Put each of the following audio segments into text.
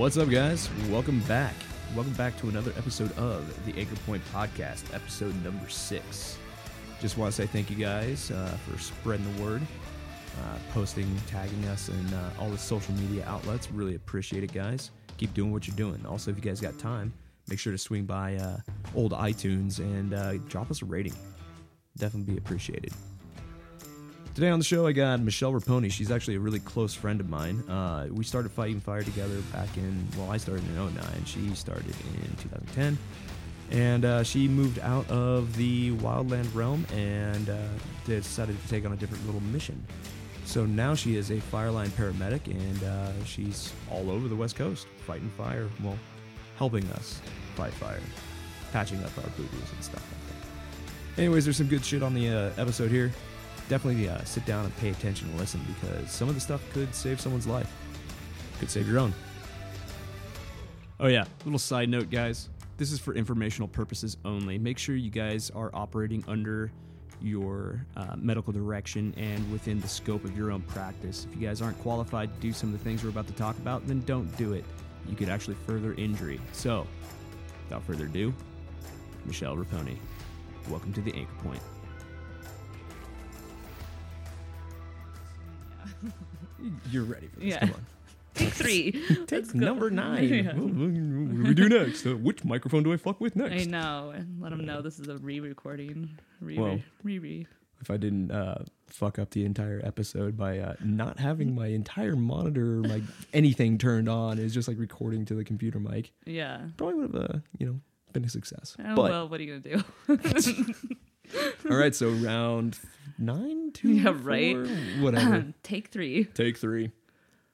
What's up, guys? Welcome back. Welcome back to another episode of the Anchor Point Podcast, episode number six. Just want to say thank you guys uh, for spreading the word, uh, posting, tagging us, and uh, all the social media outlets. Really appreciate it, guys. Keep doing what you're doing. Also, if you guys got time, make sure to swing by uh, old iTunes and uh, drop us a rating. Definitely be appreciated. Today on the show, I got Michelle Raponi. She's actually a really close friend of mine. Uh, we started fighting fire together back in, well, I started in 09. She started in 2010. And uh, she moved out of the wildland realm and uh, decided to take on a different little mission. So now she is a fireline paramedic and uh, she's all over the West Coast fighting fire. Well, helping us fight fire, patching up our boo boos and stuff like that. Anyways, there's some good shit on the uh, episode here definitely uh, sit down and pay attention and listen because some of the stuff could save someone's life. Could save your own. Oh, yeah. Little side note, guys. This is for informational purposes only. Make sure you guys are operating under your uh, medical direction and within the scope of your own practice. If you guys aren't qualified to do some of the things we're about to talk about, then don't do it. You could actually further injury. So, without further ado, Michelle Raponi. Welcome to the Anchor Point. You're ready for this. Yeah. Come on. Take three. Take Let's go. number nine. Yeah. What do we do next? Uh, which microphone do I fuck with next? I know. And let them know this is a re-recording. Re Well. re. If I didn't uh, fuck up the entire episode by uh, not having my entire monitor, my anything turned on, is just like recording to the computer mic, Yeah. probably would have, uh, you know, been a success. Oh but well, what are you gonna do? all right, so round nine, two, Yeah, right. four, whatever. Take three. Take three.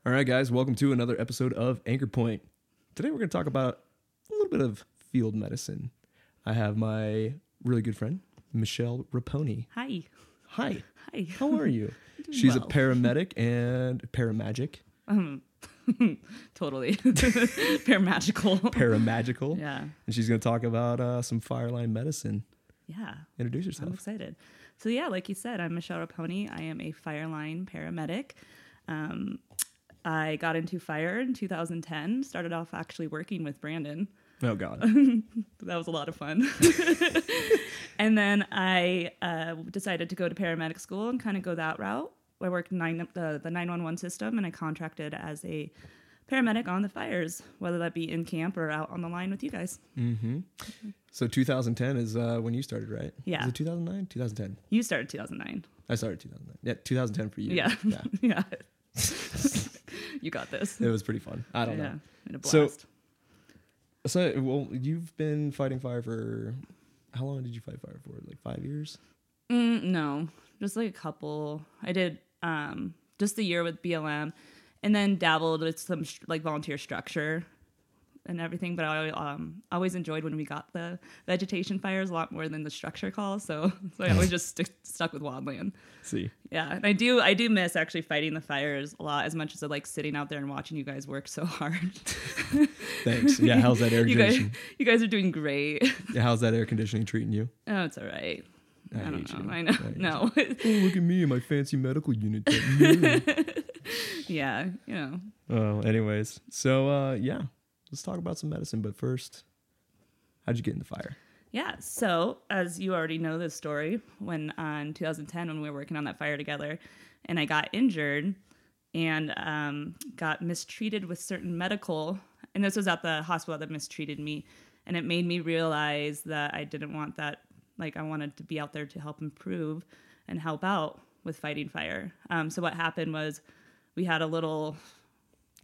All right, guys, welcome to another episode of Anchor Point. Today we're going to talk about a little bit of field medicine. I have my really good friend, Michelle Raponi. Hi. Hi, Hi. how are you? She's a paramedic and paramagic, Um, totally. Paramagical. paramagical. yeah. And she's going to talk about uh, some fireline medicine. Yeah. Introduce yourself. I'm excited. So yeah, like you said, I'm Michelle Raponi. I am a fireline paramedic. Um, I got into fire in 2010. Started off actually working with Brandon. Oh, God. that was a lot of fun. and then I uh, decided to go to paramedic school and kind of go that route. I worked nine, the, the 911 system and I contracted as a paramedic on the fires, whether that be in camp or out on the line with you guys. mm-hmm. So 2010 is uh, when you started, right? Yeah. Is it 2009? 2010. You started 2009. I started 2009. Yeah, 2010 for you. Yeah. Yeah. yeah. you got this. It was pretty fun. I don't yeah. know. In a So- So, well, you've been fighting fire for how long did you fight fire for? Like five years? Mm, no, just like a couple. I did um, just the year with BLM, and then dabbled with some sh- like volunteer structure and everything. But I um, always enjoyed when we got the vegetation fires a lot more than the structure calls. So, so I always just stick, stuck with wildland. See, Yeah, and I do I do miss actually fighting the fires a lot as much as I like sitting out there and watching you guys work so hard. thanks. Yeah, how's that air you guys conditioning? you guys are doing great. Yeah, how's that air conditioning treating you? Oh, it's all right. I, hate don't you. know. I know. I no. Oh, look at me in my fancy medical unit. Yeah, you know. oh, anyways, so uh, yeah, let's talk about some medicine. But first, how'd you get in the fire? Yeah. So, as you already know this story, when uh, in 2010, when we were working on that fire together, and I got injured and um, got mistreated with certain medical, and this was at the hospital that mistreated me, and it made me realize that I didn't want that. Like, I wanted to be out there to help improve and help out with fighting fire. Um, so, what happened was we had a little.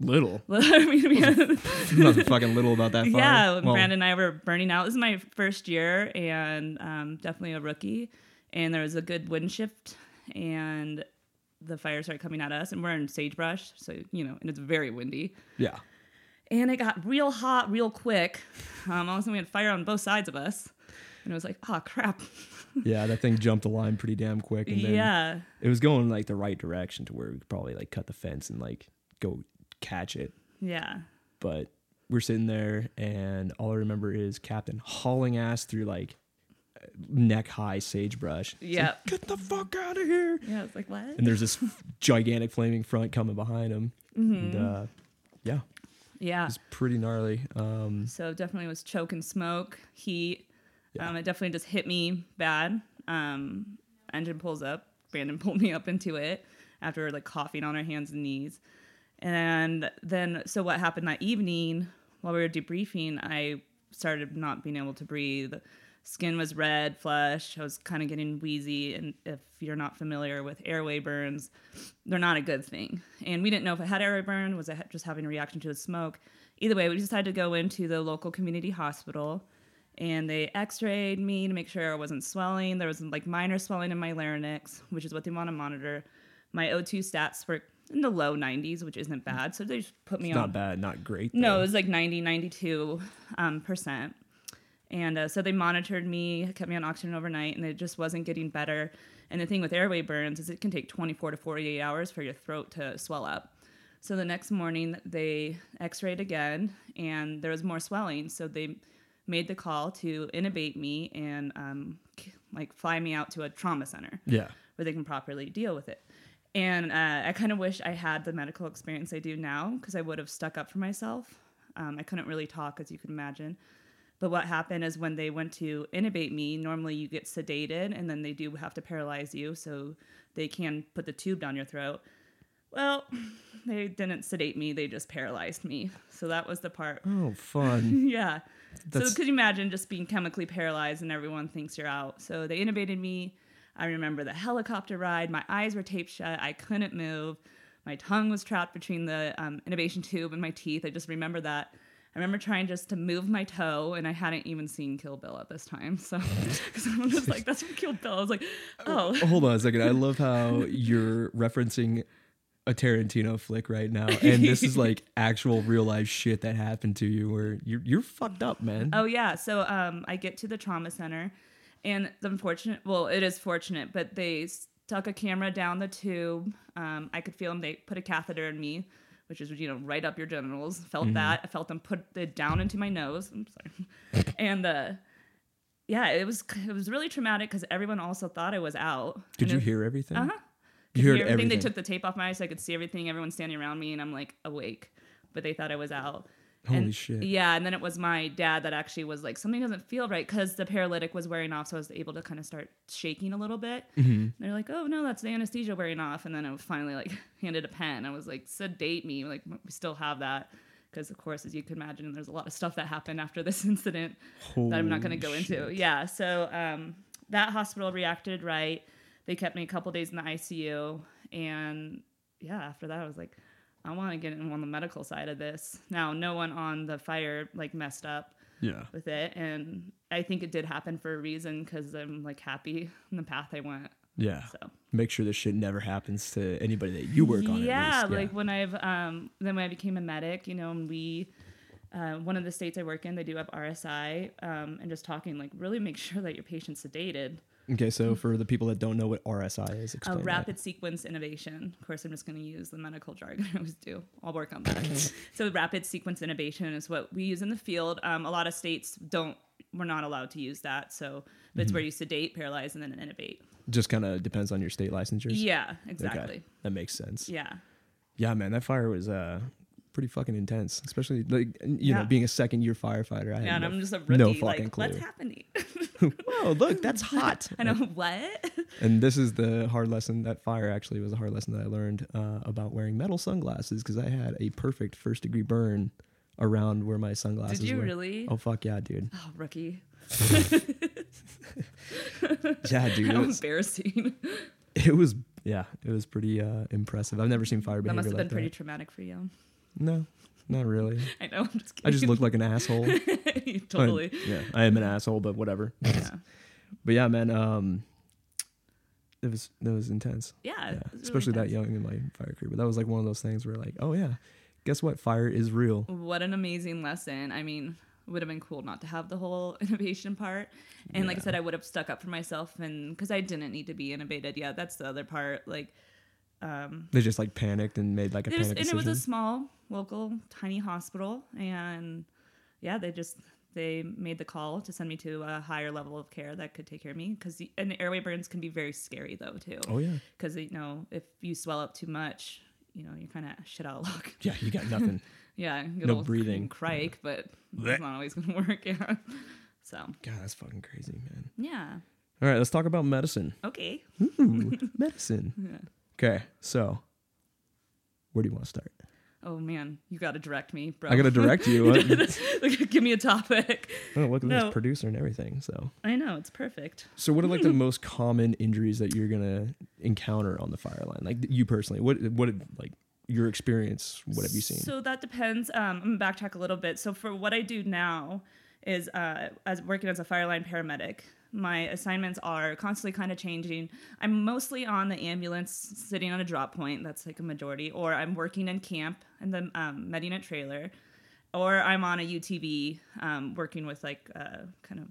Little, I mean, we had, nothing fucking little about that fire. yeah, Well, Brandon and I were burning out. This is my first year and um, definitely a rookie. And there was a good wind shift, and the fire started coming at us, and we're in sagebrush, so you know, and it's very windy. Yeah. And it got real hot real quick. Um, all of a sudden, we had fire on both sides of us, and it was like, oh crap. Yeah, that thing jumped the line pretty damn quick. And then yeah, it was going like the right direction to where we could probably like cut the fence and like go catch it. yeah, But we're sitting there, and all I remember is Captain hauling ass through like neck high sagebrush. Yeah. like, Get the fuck out of here. yeah. It's like what? And there's this gigantic flaming front coming behind him. And uh, yeah, Yeah. it's pretty gnarly. Um, So definitely was choke and smoke, heat. Yeah. Um, it definitely just hit me bad. Um, engine pulls up. Brandon pulled me up into it after like coughing on our hands and knees. And then, so what happened that evening while we were debriefing, I started not being able to breathe. Skin was red, flush. I was kind of getting wheezy. And if you're not familiar with airway burns, they're not a good thing. And we didn't know if I had airway burn, was ha- just having a reaction to the smoke. Either way, we decided to go into the local community hospital and they x-rayed me to make sure I wasn't swelling. There was like minor swelling in my larynx, which is what they want to monitor. My O2 sats were in the low 90s, which isn't bad. So they just put me it's on not bad, not great. no, it was like 90, 92 um, percent. And uh, so they monitored me, kept me on oxygen overnight, and it just wasn't getting better. And the thing with airway burns is it can take 24 to 48 hours for your throat to swell up. So the next morning they x-rayed again, and there was more swelling. So they made the call to intubate me and um, like fly me out to a trauma center yeah. where they can properly deal with it. And uh, I kind of wish I had the medical experience I do now because I would have stuck up for myself. Um, I couldn't really talk, as you can imagine. But what happened is when they went to intubate me, normally you get sedated and then they do have to paralyze you. So they can put the tube down your throat. Well, they didn't sedate me, they just paralyzed me. So that was the part Oh, fun. yeah. That's- So could you imagine just being chemically paralyzed and everyone thinks you're out? So they intubated me. I remember the helicopter ride. My eyes were taped shut. I couldn't move. My tongue was trapped between the um, intubation tube and my teeth. I just remember that. I remember trying just to move my toe, and I hadn't even seen Kill Bill at this time. So, because I'm just like, that's from Kill Bill. I was like, oh, Hold on a second. I love how you're referencing a Tarantino flick right now, and this is like actual real life shit that happened to you, where you're you're fucked up, man. Oh yeah. So um, I get to the trauma center, and the unfortunate. Well, it is fortunate, but they stuck a camera down the tube. Um, I could feel them. They put a catheter in me, which is you know right up your genitals. Felt that. I felt them put it down into my nose. I'm sorry. and uh, yeah, it was it was really traumatic because everyone also thought I was out. Did And you it- hear everything? Uh-huh. You heard hear everything. They took the tape off my eyes so I could see everything. Everyone's standing around me, and I'm like awake, but they thought I was out. Holy And- shit. Yeah, and then it was my dad that actually was like, something doesn't feel right because the paralytic was wearing off, so I was able to kind of start shaking a little bit. Mm-hmm. They're like, oh no, that's the anesthesia wearing off, and then I finally like handed a pen. I was like, sedate me, like we still have that. Because of course, as you can imagine, there's a lot of stuff that happened after this incident that I'm not going to Holy go into. Yeah, so um, that hospital reacted right. They kept me a couple days in the ICU, and yeah, after that, I was like, I want to get in on the medical side of this. Now, no one on the fire like messed up Yeah. with it, and I think it did happen for a reason because I'm like happy in the path I went. Yeah. So Make sure this shit never happens to anybody that you work on. yeah, at like when I've um then when I became a medic, you know, and we uh, one of the states I work in, they do have RSI, um, and just talking like really make sure that your patient's sedated. Okay, so for the people that don't know what RSI is, A explain that. rapid sequence intubation. Of course, I'm just going to use the medical jargon I always do. I'll work on that. so, rapid sequence intubation is what we use in the field. Um, a lot of states don't. We're not allowed to use that. So, but it's where you sedate, paralyze, and then intubate. Just kind of depends on your state licensures. Yeah, Okay, exactly. that makes sense. Yeah. Yeah, man, that fire was uh pretty fucking intense, especially like you know being a second year firefighter. I Yeah, and no, I'm just a rookie. no like, fucking what's happening? Whoa, look, that's hot. I know what. And this is the hard lesson. That fire actually was a hard lesson that I learned uh, about wearing metal sunglasses because I had a perfect first degree burn around where my sunglasses Did you were. really? Oh fuck yeah, dude. Oh, rookie. Yeah, dude. It How was, embarrassing. it was yeah, it was pretty uh, impressive. I've never seen fire that behavior must have been like pretty that. traumatic for you. No, not really. I know. I'm just kidding. I just look like an asshole. totally. yeah, I am an asshole, but whatever. Yeah. But yeah, man. Um, it was it was intense. Yeah, Yeah, was really especially that young in my fire crew. But that was like one of those things where like, oh yeah, guess what? Fire is real. What an amazing lesson. I mean, would have been cool not to have the whole intubation part. And like I said, I would have stuck up for myself and because I didn't need to be intubated. Yeah, that's the other part. Like, um, They just like panicked and made like a it was, panic and it was a small, local, tiny hospital. And yeah, they just, they made the call to send me to a higher level of care that could take care of me because and airway burns can be very scary though too oh yeah, because you know if you swell up too much you know you're kind of shit out of luck yeah. You got nothing. Yeah, No breathing. crike, but Blech. it's not always gonna work. Yeah. So God, that's fucking crazy, man. yeah. All right, let's talk about medicine. Okay. Ooh, medicine. Yeah. Okay, so where do you want to start? Oh man, you got to direct me, bro. I gotta direct you. Give me a topic. oh, look at No. this producer and everything. So, I know it's perfect. so what are like the most common injuries that you're gonna encounter on the fire line? Like you personally, what what like your experience? What have you seen? So that depends. Um, I'm gonna backtrack a little bit. So for what I do now is uh, as working as a fire line paramedic. My assignments are constantly kind of changing. I'm mostly on the ambulance, sitting on a drop point. That's like a majority. Or I'm working in camp in the um, Medunit trailer, or I'm on a UTV, um, working with like uh, kind of.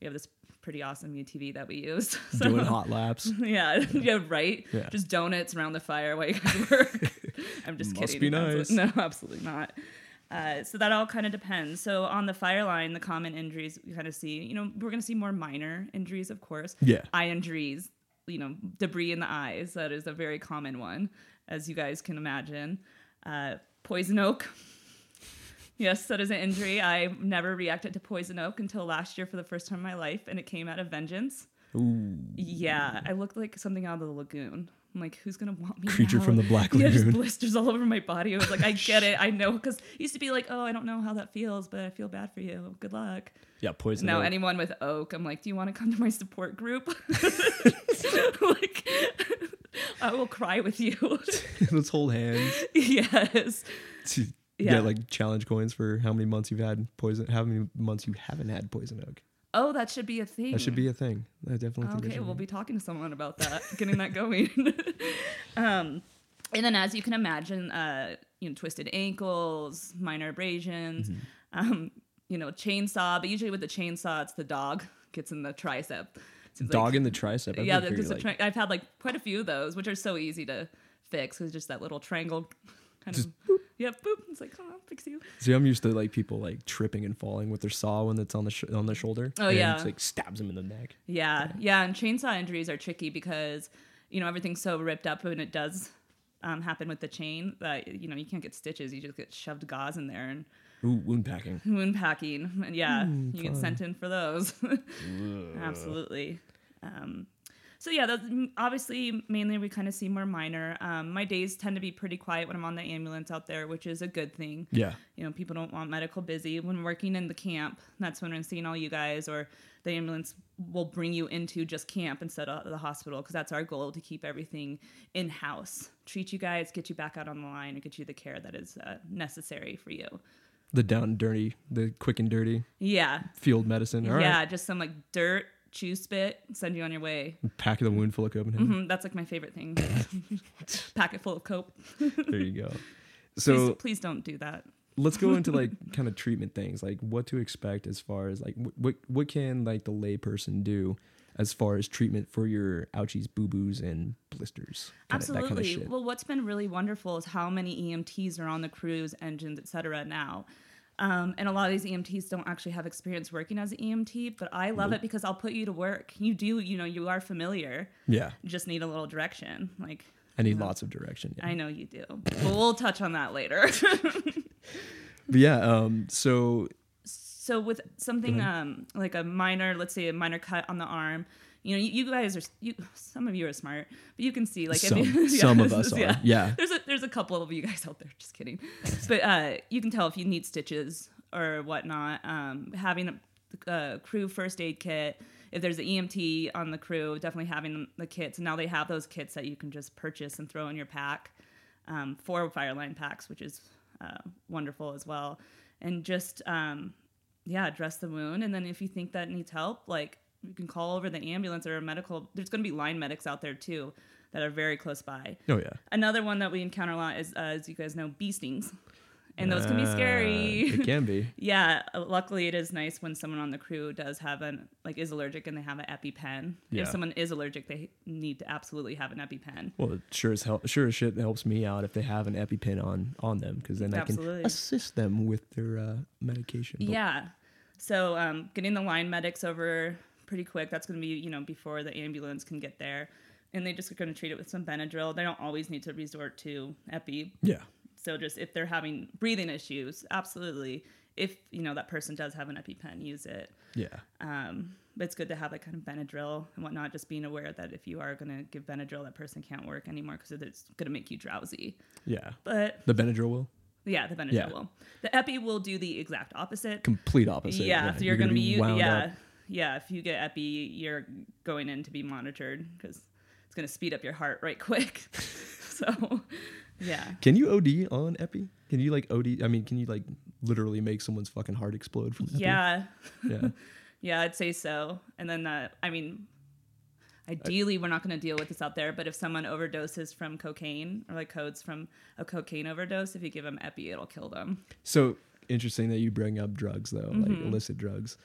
We have this pretty awesome UTV that we use. So- Doing hot laps. yeah, yeah, right. Yeah. Just donuts around the fire while you guys work. I'm just Must kidding. be nice. No, absolutely not. Uh, so that all kind of depends. So on the fire line, the common injuries we kind of see, you know, we're going to see more minor injuries, of course. Yeah. Eye injuries, you know, debris in the eyes. That is a very common one, as you guys can imagine. Uh, poison oak. Yes, that is an injury. I never reacted to poison oak until last year for the first time in my life, and it came out of vengeance. Ooh, Yeah, I looked like something out of the lagoon. I'm like, who's gonna want me? creature now? from the Black Yeah, just Lagoon. blisters all over my body. I was like, I get it. I know because used to be like, oh, I don't know how that feels, but I feel bad for you. Good luck. yeah, poison. now oak. anyone with oak, I'm like, do you want to come to my support group? like, I will cry with you. Let's hold hands. yes. To Yeah. Get like challenge coins for how many months you've had poison. How many months you haven't had poison oak? Oh, that should be a thing. That should be a thing. I definitely think Okay, we'll be. be talking to someone about that, getting that going. um, and then, as you can imagine, uh, you know, twisted ankles, minor abrasions, Mm-hmm. um, you know, chainsaw. But usually with the chainsaw, it's the dog gets in the tricep. Seems Dog like- in the tricep. I've yeah, because figuring, tri- I've had like quite a few of those, which are so easy to fix. It's just that little triangle kind Just of. Yep, boop. It's like, oh, I'll fix you. See, I'm used to like people like tripping and falling with their saw when it's on the sh- on their shoulder. Oh, and yeah. it's like stabs them in the neck. Yeah, yeah, and chainsaw injuries are tricky because you know everything's so ripped up when it does um, happen with the chain that you know you can't get stitches. You just get shoved gauze in there and Ooh, wound packing. wound packing. And yeah, Mm, you get sent in for those. Absolutely. Um, so yeah, that's obviously mainly we kind of see more minor. Um, my days tend to be pretty quiet when I'm on the ambulance out there, which is a good thing Yeah. you know, people don't want medical busy. When working in the camp, that's when I'm seeing all you guys, or the ambulance will bring you into just camp instead of the hospital, because that's our goal to keep everything in house, treat you guys, get you back out on the line, and get you the care that is uh, necessary for you. The down and dirty, the quick and dirty Yeah, field medicine. All right. yeah, just some like dirt, chew spit, send you on your way. Pack the wound full of Copenhagen. hmm that's like my favorite thing. Packet full of cope. There you go. So please please don't do that. let's go into like kind of treatment things, like what to expect as far as like what what can like the layperson do as far as treatment for your ouchies, boo boos, and blisters. Kinda, Absolutely. Kind of. Well, what's been really wonderful is how many EMTs are on the crews, engines, et cetera now. Um, and a lot of these EMTs don't actually have experience working as an EMT, but I love it because I'll put you to work. You do, you know, you are familiar. yeah. You just need a little direction. Like, I need lots of direction. Yeah. I know you do. But we'll touch on that later. But yeah, um, so so with something um, like a minor, let's say a minor cut on the arm, you know, you, you guys are you. Some of you are smart, but you can see like if some, you- some of Yeah, us are. yeah. Yeah. there's a there's a couple of you guys out there. Just kidding, but uh, you can tell if you need stitches or whatnot. Um, having a, a crew first aid kit. If there's an EMT on the crew, definitely having the kits. And now they have those kits that you can just purchase and throw in your pack. Um, four fireline packs, which is uh, wonderful as well. And just um, yeah, address the wound. And then if you think that needs help, like you can call over the ambulance or a medical. There's going to be line medics out there too that are very close by. Oh yeah. Another one that we encounter a lot is, uh, as you guys know, bee stings, and those can be scary. Uh, it can be. Yeah, uh, luckily it is nice when someone on the crew does have an like is allergic and they have an EpiPen. Yeah. If someone is allergic, they need to absolutely have an EpiPen. Well, it sure as hell, sure as shit helps me out if they have an EpiPen on on them because then I can assist them with their uh, medication. But- Yeah. So um, getting the line medics over pretty quick. That's going to be you know before the ambulance can get there, and they just are going to treat it with some Benadryl. They don't always need to resort to Epi. Yeah. So just if they're having breathing issues, absolutely. If you know that person does have an EpiPen, use it. Yeah. Um, but it's good to have that kind of Benadryl and whatnot. Just being aware that if you are going to give Benadryl, that person can't work anymore because it's going to make you drowsy. Yeah. But The Benadryl will yeah, the Benadryl Yeah. will. The Epi will do the exact opposite. complete opposite. yeah, so you're, going to be wound yeah, up. Yeah. If you get Epi, you're going in to be monitored because it's going to speed up your heart right quick. so yeah. Can you OD on Epi? Can you like OD? I mean, can you like literally make someone's fucking heart explode from Epi? Yeah, Yeah. Yeah, I'd say so. And then that, I mean, ideally, we're not going to deal with this out there, but if someone overdoses from cocaine or like codes from a cocaine overdose, if you give them epi, it'll kill them. So interesting that you bring up drugs though, like Mm-hmm. illicit drugs.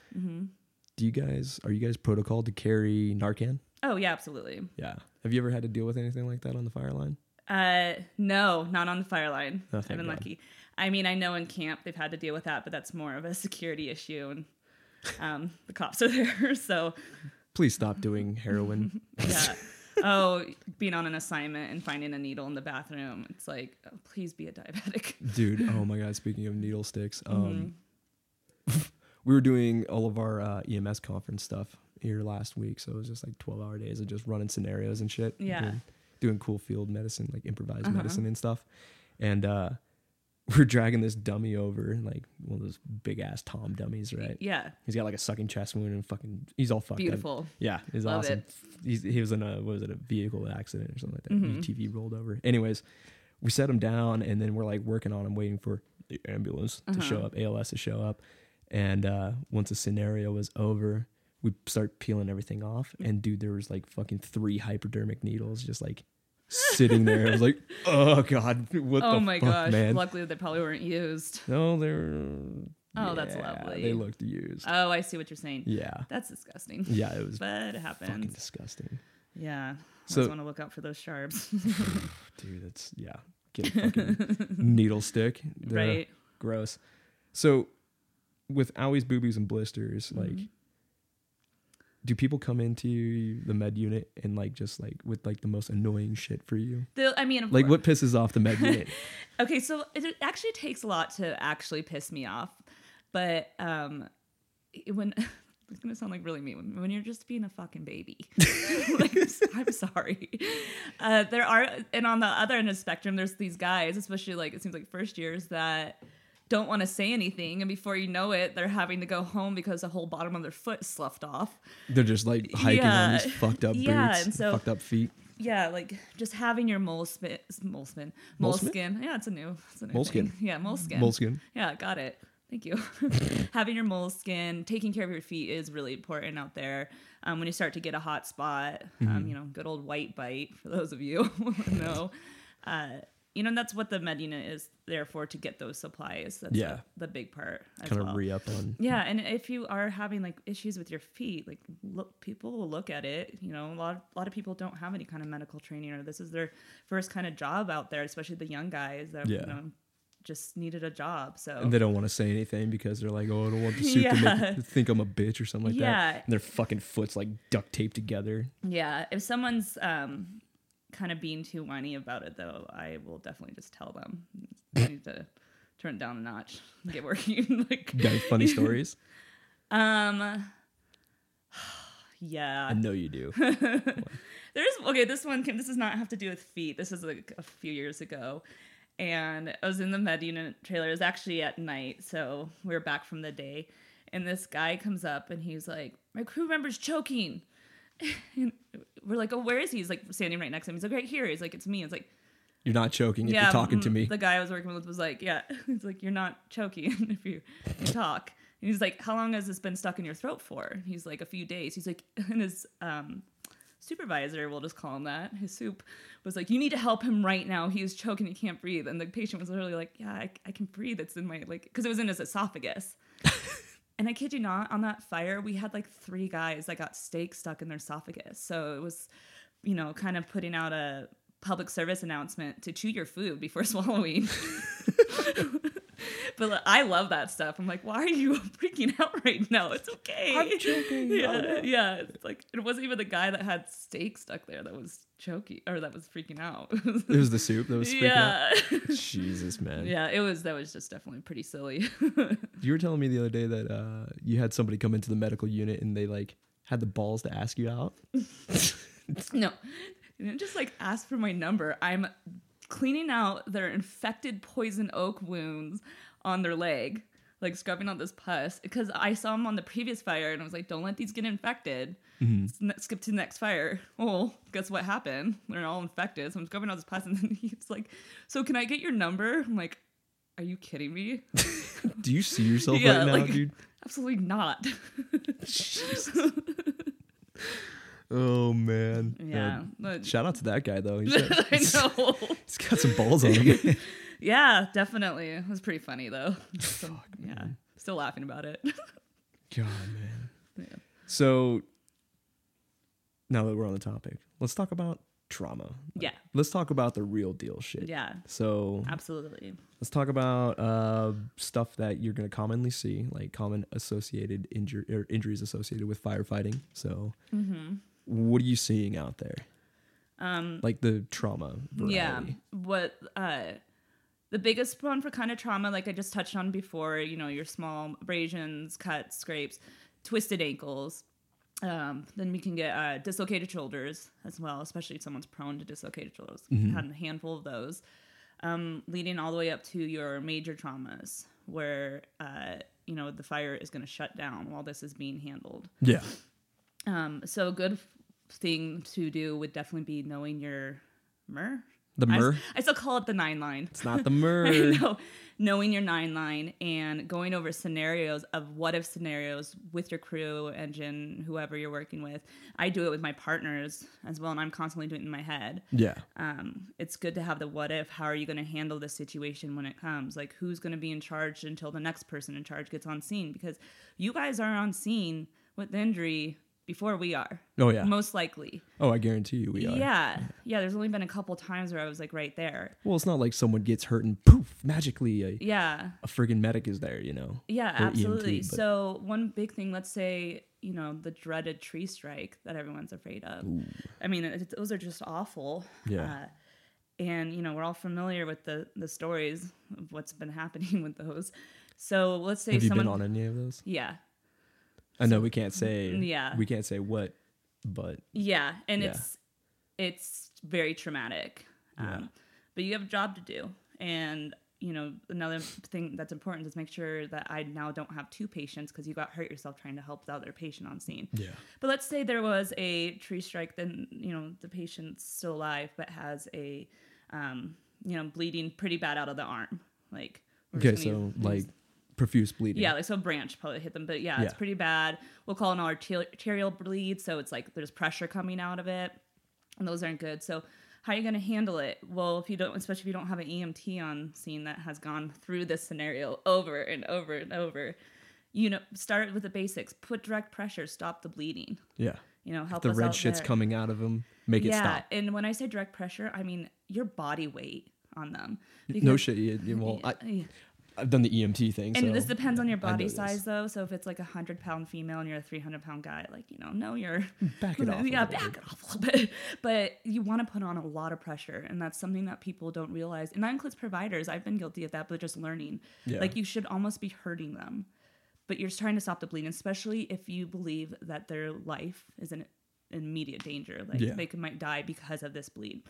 Do you guys are you guys protocol to carry Narcan? Oh, yeah, absolutely. Yeah. Have you ever had to deal with anything like that on the fire line? Uh, no, not on the fire line. Oh, I've been God. lucky. I mean, I know in camp they've had to deal with that, but that's more of a security issue, and um, the cops are there, so Please stop doing heroin. yeah. Oh, being on an assignment and finding a needle in the bathroom. It's like, oh, please be a diabetic. Dude, oh my god, speaking of needle sticks, um Mm-hmm. We were doing all of our uh, EMS conference stuff here last week, so it was just like 12-hour days of just running scenarios and shit. Yeah. Doing, doing cool field medicine, like improvised Uh-huh. medicine and stuff. And uh we're dragging this dummy over, like one of those big ass Tom dummies, right? Yeah, He's got like a sucking chest wound and fucking he's all fucked up. beautiful. Yeah, he's Love awesome. it. He's, he was in a what was it a vehicle accident or something like that. Mhm. UTV rolled over. Anyways, we set him down and then we're like working on him, waiting for the ambulance to Uh-huh. show up, ALS to show up. And uh, once the scenario was over, we start peeling everything off. And dude, there was like fucking three hypodermic needles just like sitting there. I was like, oh god, what Oh the my fuck, gosh! man? Luckily, they probably weren't used. no, they're. Oh, that's lovely. They looked used. Oh, I see what you're saying. yeah, That's disgusting. yeah, it was But it fucking happens. disgusting. Yeah. So- Always want to look out for those sharps. dude that's yeah get a fucking needle stick Ugh, right. gross so with owies boobies and blisters Mm-hmm. like do people come into the med unit and like just like with like the most annoying shit for you The, I mean, of like course- what pisses off the med unit Okay, so it actually takes a lot to actually piss me off, but um, when it's gonna sound like really mean when, when you're just being a fucking baby. like, I'm sorry. Uh, there are, and on the other end of the spectrum, there's these guys, especially like it seems like first years that don't want to say anything, and before you know it, they're having to go home because the whole bottom of their foot is sloughed off. they're just like hiking on these fucked up Yeah, boots and so- fucked up feet Yeah, like just having your molespin, Moleskin? moleskin. Yeah, it's a new, it's a new Moleskin. thing. Yeah, moleskin. moleskin Yeah, got it. Thank you. having your moleskin, taking care of your feet is really important out there. Um, when you start to get a hot spot, Mm-hmm. um, you know, good old white bite for those of you who know. Uh, you know, that's what the med unit is there for to get those supplies. That's Yeah. the, the big part. Kind of well. re up on Yeah, and if you are having like issues with your feet, like look, people will look at it. You know, a lot, a lot of people don't have any kind of medical training, or this is their first kind of job out there, especially the young guys that Yeah. you know just needed a job. So and they don't want to say anything because they're like, oh, I don't want the suit to make think I'm a bitch or something like Yeah. that. And their fucking foot's like duct taped together. yeah, if someone's um kind of being too whiny about it, though, I will definitely just tell them you need to turn it down a notch, get working. like, Got funny stories? um, yeah, I know you do. There's okay. This one can. This does not have to do with feet. This is like a few years ago, and I was in the med unit trailer. It was actually at night, so we were back from the day, and this guy comes up and he's like, "My crew member's choking." And we're like, "Oh, where is he?" He's like standing right next to him. He's like, "Right here." He's like, "It's me." It's like, You're not choking if "Yeah." you're talking to mm, me. The guy I was working with was like, "Yeah." He's like, "You're not choking if you, you talk." And he's like, How long has this been stuck in your throat for? And he's like, A few days. He's like, And his um, supervisor, we'll just call him that, his soup, was like, You need to help him right now. He is choking. He can't breathe. And the patient was literally like, Yeah, I, I can breathe. It's in my, like, because it was in his esophagus. And I kid you not, on that fire, we had like three guys that got steak stuck in their esophagus. So it was, you know, kind of putting out a public service announcement to chew your food before swallowing. but like, I love that stuff. I'm like, why are you freaking out right now? It's okay. I'm joking. Oh, Yeah, no. yeah. It's like it wasn't even the guy that had steak stuck there that was choking or that was freaking out. It was the soup that was freaking out. yeah, Jesus, man. yeah. It was that was just definitely pretty silly. You were telling me the other day that uh, you had somebody come into the medical unit and they like had the balls to ask you out. no, they didn't just like ask for my number. I'm cleaning out their infected poison oak wounds on their leg, like scrubbing out this pus because I saw them on the previous fire and I was like, don't let these get infected. Mm-hmm. Ne- Skip to the next fire. Well, guess what happened? They're all infected. So I'm scrubbing out this pus and then he's like, so can I get your number? I'm like, are you kidding me? Do you see yourself Yeah, right now, like- dude? Absolutely not. Oh man. yeah. But, Shout out to that guy though. He's got, I know. he's got some balls on him. Yeah, definitely. It was pretty funny though. So, yeah, still laughing about it. God, man. Yeah. So now that we're on the topic, let's talk about trauma. yeah, Let's talk about the real deal shit. yeah, So absolutely. let's talk about uh, stuff that you're going to commonly see, like common associated injury or injuries associated with firefighting. So, Mm-hmm. What are you seeing out there? Um, Like the trauma. Variety. yeah. What uh, the biggest one for kind of trauma, like I just touched on before, you know, your small abrasions, cuts, scrapes, twisted ankles. Um, then we can get uh, dislocated shoulders as well, especially if someone's prone to dislocated shoulders. We've had a handful of those, um, leading all the way up to your major traumas, where uh, you know the fire is going to shut down while this is being handled. Yeah. Um, so a good thing to do would definitely be knowing your MER. The MER. I, still call it the nine line. It's not the MER. know. Knowing your nine line and going over scenarios of what if scenarios with your crew, engine, whoever you're working with. I do it with my partners as well, and I'm constantly doing it in my head. Yeah. Um, it's good to have the what if. How are you going to handle this situation when it comes? Like, who's going to be in charge until the next person in charge gets on scene? Because you guys are on scene with the injury before we are, Oh yeah. most likely. Oh, I guarantee you we are. Yeah, yeah. There's only been a couple times where I was like right there. Well, it's not like someone gets hurt and poof, magically a, Yeah, a friggin' medic is there, you know. yeah, absolutely. EMT, so one big thing, let's say you know the dreaded tree strike that everyone's afraid of. I mean, it, those are just awful. Yeah. Uh, and you know we're all familiar with the the stories of what's been happening with those. So let's say Have you someone, been on any of those? yeah, I know we can't say. yeah. We can't say what, but yeah, and Yeah. it's it's very traumatic. Yeah. Um, but you have a job to do, and you know another thing that's important is make sure that I now don't have two patients because you got hurt yourself trying to help the other patient on scene. yeah. But let's say there was a tree strike, then you know the patient's still alive, but has a, um, you know, bleeding pretty bad out of the arm. Like Okay, so like profuse bleeding. yeah, like so a branch probably hit them, but yeah, it's pretty bad. We'll call an arter- arterial bleed, so it's like there's pressure coming out of it, and those aren't good. So how are you going to handle it? Well, if you don't, especially if you don't have an EMT on scene that has gone through this scenario over and over and over, you know, start with the basics. Put direct pressure, stop the bleeding. Yeah. You know, help the us red shit's there. coming out of them. Make it stop. yeah, and when I say direct pressure, I mean your body weight on them. no shit. You, you- well, I, Yeah. I've done the EMT thing. And so this depends on your body size, though. So if it's like a hundred pound female and you're a three hundred pound guy, like you know, no, you're mm, Back it off. yeah, back it off a little bit. But you want to put on a lot of pressure, and that's something that people don't realize. And that includes providers. I've been guilty of that, but just learning. Yeah. Like you should almost be hurting them, but you're trying to stop the bleeding, especially if you believe that their life is in immediate danger. Like Yeah. they could, might die because of this bleed.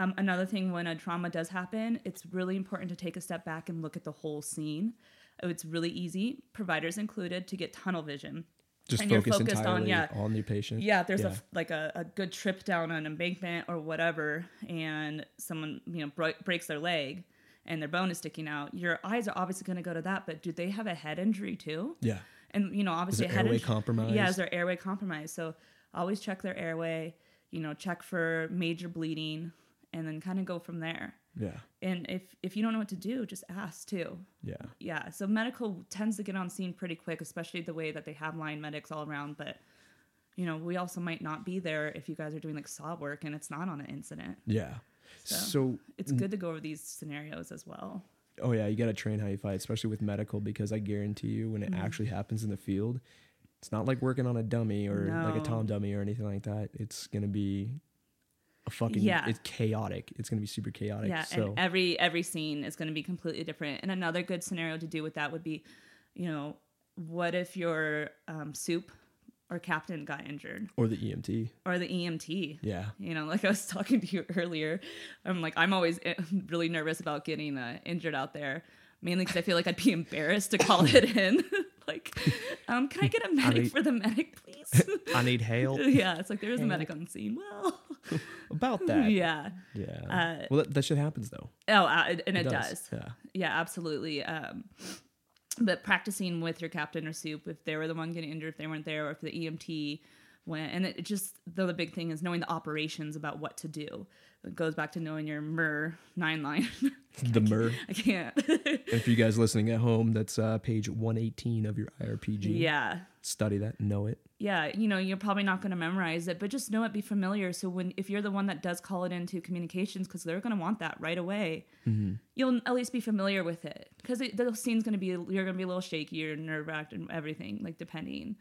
Um, another thing, when a trauma does happen, it's really important to take a step back and look at the whole scene. Oh, It's really easy, providers included, to get tunnel vision. Just and you're focus focused on- entirely yeah. on the patient. Yeah, there's Yeah. a like a, a good trip down an embankment or whatever, and someone you know bro- breaks their leg, and their bone is sticking out, your eyes are obviously going to go to that. But do they have a head injury too? Yeah. And you know, obviously, a head airway injury- compromise? Yeah, is there airway compromise? So always check their airway. You know, check for major bleeding, and then kind of go from there. Yeah. And if if you don't know what to do, just ask too. Yeah. Yeah. So medical tends to get on scene pretty quick, especially the way that they have line medics all around. But you know, we also might not be there if you guys are doing like saw work and it's not on an incident. Yeah. So- So, It's good to go over these scenarios as well. oh yeah, you got to train how you fight, especially with medical, because I guarantee you, when it Mm-hmm. actually happens in the field, it's not like working on a dummy or like a tom dummy or anything like that. It's gonna be a fucking Yeah. It's chaotic. It's gonna be super chaotic. Yeah, so and every every scene is going to be completely different. And another good scenario to do with that would be, you know, what if your um, soup or captain got injured or the EMT. or the EMT? Yeah. You know, like I was talking to you earlier, I'm like I'm always eh, really nervous about getting uh, injured out there, mainly because I feel like I'd be embarrassed to call it in. Like, um, can I get a medic need- for the medic, please? I need help yeah, it's like there is a medic on the scene. Well, about that. yeah. Yeah. Uh, well, that, that shit happens though. Oh, uh, and it, does. Yeah. Yeah, absolutely. Um, but practicing with your captain or soup, if they were the one getting injured, if they weren't there, or if the EMT went, and it just the, the big thing is knowing the operations about what to do. It goes back to knowing your MER nine line. The MER. I can't. if you guys listening at home, that's uh, page 118 of your IRPG. yeah. Study that, know it. Yeah, you know, you're probably not going to memorize it, but just know it, be familiar. So when if you're the one that does call it into communications, because they're going to want that right away, Mm-hmm. you'll at least be familiar with it. Because the scene's going to be you're going to be a little shaky, you're nerve wracked, and everything like depending.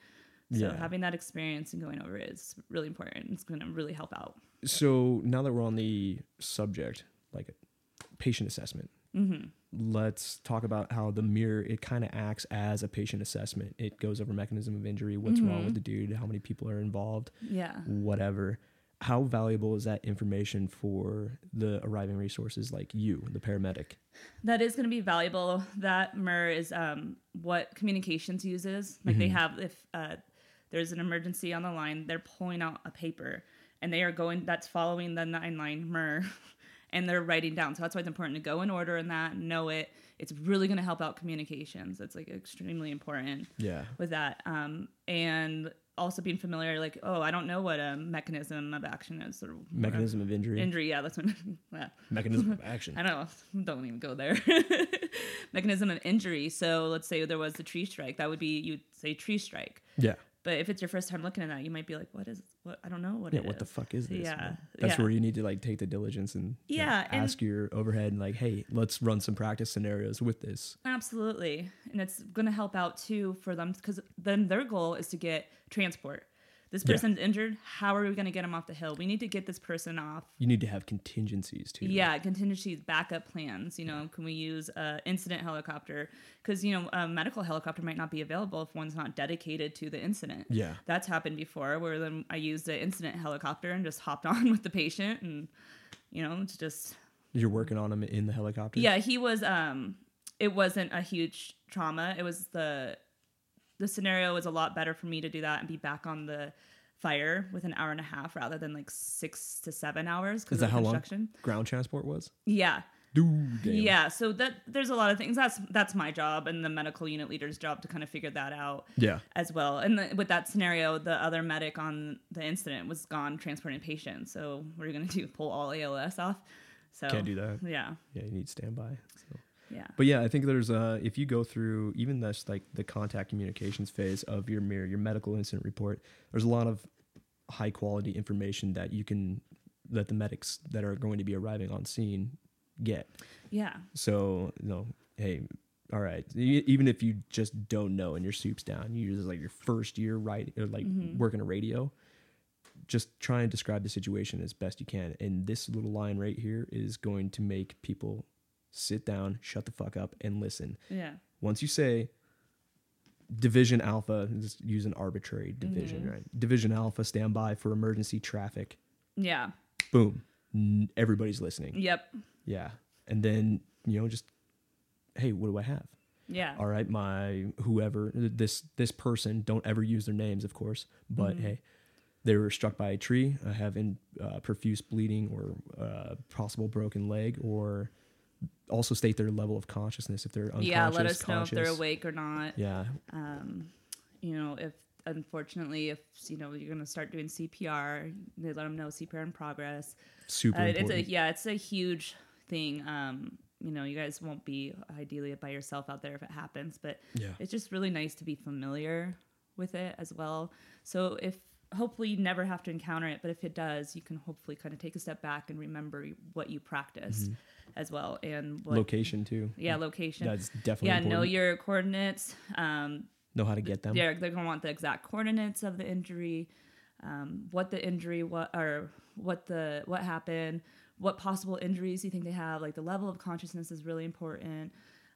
So Yeah. having that experience and going over it is really important. It's going to really help out. So now that we're on the subject, like patient assessment, Mm-hmm. let's talk about how the MER it kind of acts as a patient assessment. It goes over mechanism of injury, what's wrong Mm-hmm. with the dude, how many people are involved, Yeah. whatever. How valuable is that information for the arriving resources like you, the paramedic? that is going to be valuable. That MER is um, what communications uses. Like they have, if uh, there's an emergency on the line, they're pulling out a paper and they are going, that's following the nine line MER and they're writing down. So that's why it's important to go in order in that, know it. It's really going to help out communications. It's like extremely important Yeah. with that. Um, and also being familiar, like, oh, I don't know what a mechanism of action is. Or Mechanism of injury. Injury, yeah, that's what. Yeah. Mechanism of action. I don't know. Don't even go there. Mechanism of injury. So let's say there was a tree strike. That would be you'd say tree strike. Yeah. But if it's your first time looking at that, you might be like, "What is? What? I don't know what Yeah, it what the fuck is this? Yeah, man? That's yeah. where you need to like take the diligence and you know, Yeah, ask your overhead and like, hey, let's run some practice scenarios with this. Absolutely, and it's going to help out too for them because then their goal is to get transport. This Yeah. person's injured. How are we going to get him off the hill? We need to get this person off You need to have contingencies too. Yeah, contingencies, backup plans. You know, can we use a incident helicopter? Because you know, a medical helicopter might not be available if one's not dedicated to the incident. Yeah. that's happened before. Where then I used the incident helicopter and just hopped on with the patient, and you know, it's just You're working on him in the helicopter. yeah. He was um, it wasn't a huge trauma. It was the the scenario was a lot better for me to do that and be back on the fire with an hour and a half rather than like six to seven hours because Is of how long construction. ground transport was? Yeah. Dude. Yeah, so that there's a lot of things. That's that's my job and the medical unit leader's job to kind of figure that out Yeah. as well. And the, with that scenario, the other medic on the incident was gone transporting patients. So what are you gonna do? Pull all ALS off? So Can't do that. Yeah, Yeah, you need standby. Yeah, But yeah, I think there's uh if you go through even this like the contact communications phase of your MER, your medical incident report, there's a lot of high quality information that you can that the medics that are going to be arriving on scene get. yeah, So, you know, hey, all right, e- even if you just don't know and your soup's down, you're just like your first year right or like working a radio, just try and describe the situation as best you can. And this little line right here is going to make people sit down, shut the fuck up, and listen. yeah, Once you say division alpha, just use an arbitrary division, right? Division alpha, stand by for emergency traffic. yeah, Boom. N- Everybody's listening. yep, Yeah. And then, you know, just, hey, what do I have? yeah, All right, my whoever, this this person, don't ever use their names, of course, but Mm-hmm. hey, they were struck by a tree. I have in uh, profuse bleeding or uh, possible broken leg or also state their level of consciousness if they're unconscious. yeah, let us know if they're awake or not. Yeah, Um, you know, if unfortunately, if you know you're gonna start doing CPR, they let them know CPR in progress. super Uh, it's a yeah, it's a huge thing. Um, you know, you guys won't be ideally by yourself out there if it happens, but yeah, it's just really nice to be familiar with it as well. So if hopefully you never have to encounter it, but if it does, you can hopefully kind of take a step back and remember what you practiced as well and what location too. yeah location. That's definitely yeah, important. know your coordinates. Um, know how to get them. they're they're gonna want the exact coordinates of the injury, um, what the injury, what or what the what happened, what possible injuries you think they have. Like the level of consciousness is really important.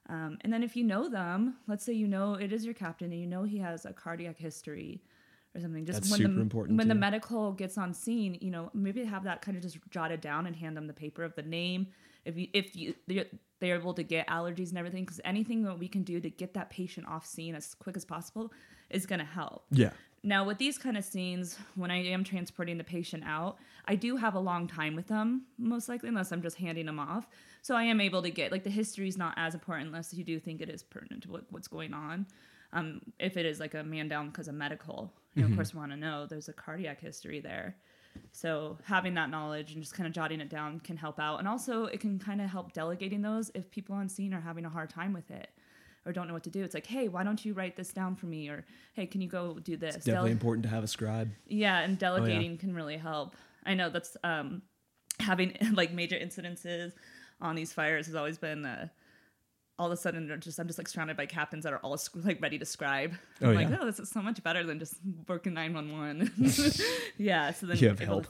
Um, and then if you know them, let's say you know it is your captain and you know he has a cardiac history or something. Just That's when super the important, when the medical gets on scene, you know maybe have that kind of just jotted down and hand them the paper of the name. If you if you they're, they're able to get allergies and everything, because anything that we can do to get that patient off scene as quick as possible is going to help. Yeah, Now, with these kind of scenes, when I am transporting the patient out, I do have a long time with them, most likely, unless I'm just handing them off. So I am able to get, like, the history is not as important unless you do think it is pertinent to what, what's going on. Um, if it is like a man down because of medical, you know, of course, we want to know there's a cardiac history there. So having that knowledge and just kind of jotting it down can help out. And also, it can kind of help delegating those if people on scene are having a hard time with it or don't know what to do. It's like, hey, why don't you write this down for me? Or hey, can you go do this? It's definitely Dele- important to have a scribe. yeah, and delegating can really help. I know that's um, having like major incidences on these fires has always been uh, all of a sudden just I'm just like surrounded by captains that are all like ready to scribe. Oh, I'm like, yeah. oh, this is so much better than just working nine one one. Yeah, so then You have help.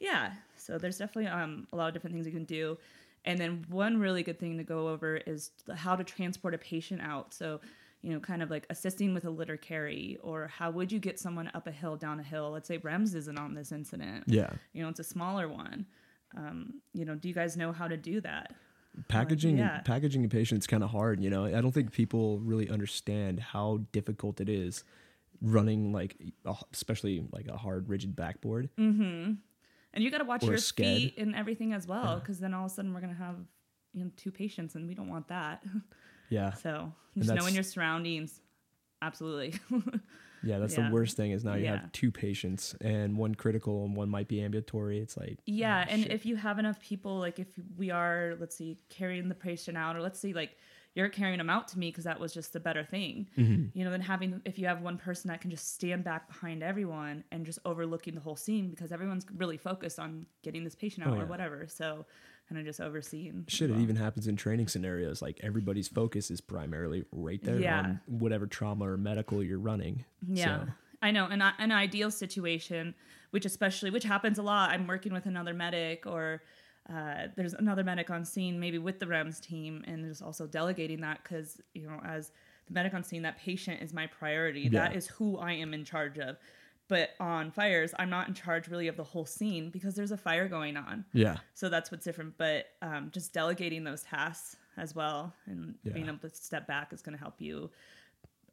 yeah, so there's definitely um, a lot of different things you can do. And then one really good thing to go over is how to transport a patient out. So, you know, kind of like assisting with a litter carry, or how would you get someone up a hill, down a hill? Let's say Rems isn't on this incident. Yeah, You know, it's a smaller one. Um, you know, do you guys know how to do that? Packaging yeah. packaging a patient's kind of hard. You know, I don't think people really understand how difficult it is running like, especially like a hard rigid backboard. Mm. And you got to watch your feet and everything as well, because then all of a sudden we're gonna have you know two patients, and we don't want that. Yeah, So just knowing your surroundings, absolutely. yeah, that's Yeah. the worst thing is now you Yeah. have two patients and one critical and one might be ambulatory. It's like Yeah, oh, and shit. if you have enough people, like if we are, let's see, carrying the patient out, or let's see, like you're carrying them out to me because that was just the better thing. Mm-hmm. You know, than having if you have one person that can just stand back behind everyone and just overlooking the whole scene because everyone's really focused on getting this patient out Oh, or yeah. whatever. So kind of just overseeing. as Shit, it even happens in training scenarios. Like everybody's focus is primarily right there Yeah. on whatever trauma or medical you're running. Yeah. So, I know. In a- an ideal situation, which especially, which happens a lot, I'm working with another medic or uh, there's another medic on scene, maybe with the REMS team, and just also delegating that because, you know, as the medic on scene, that patient is my priority. That Yeah. is who I am in charge of. But on fires, I'm not in charge really of the whole scene because there's a fire going on. yeah. So that's what's different. But um, just delegating those tasks as well and being able to step back is going to help you,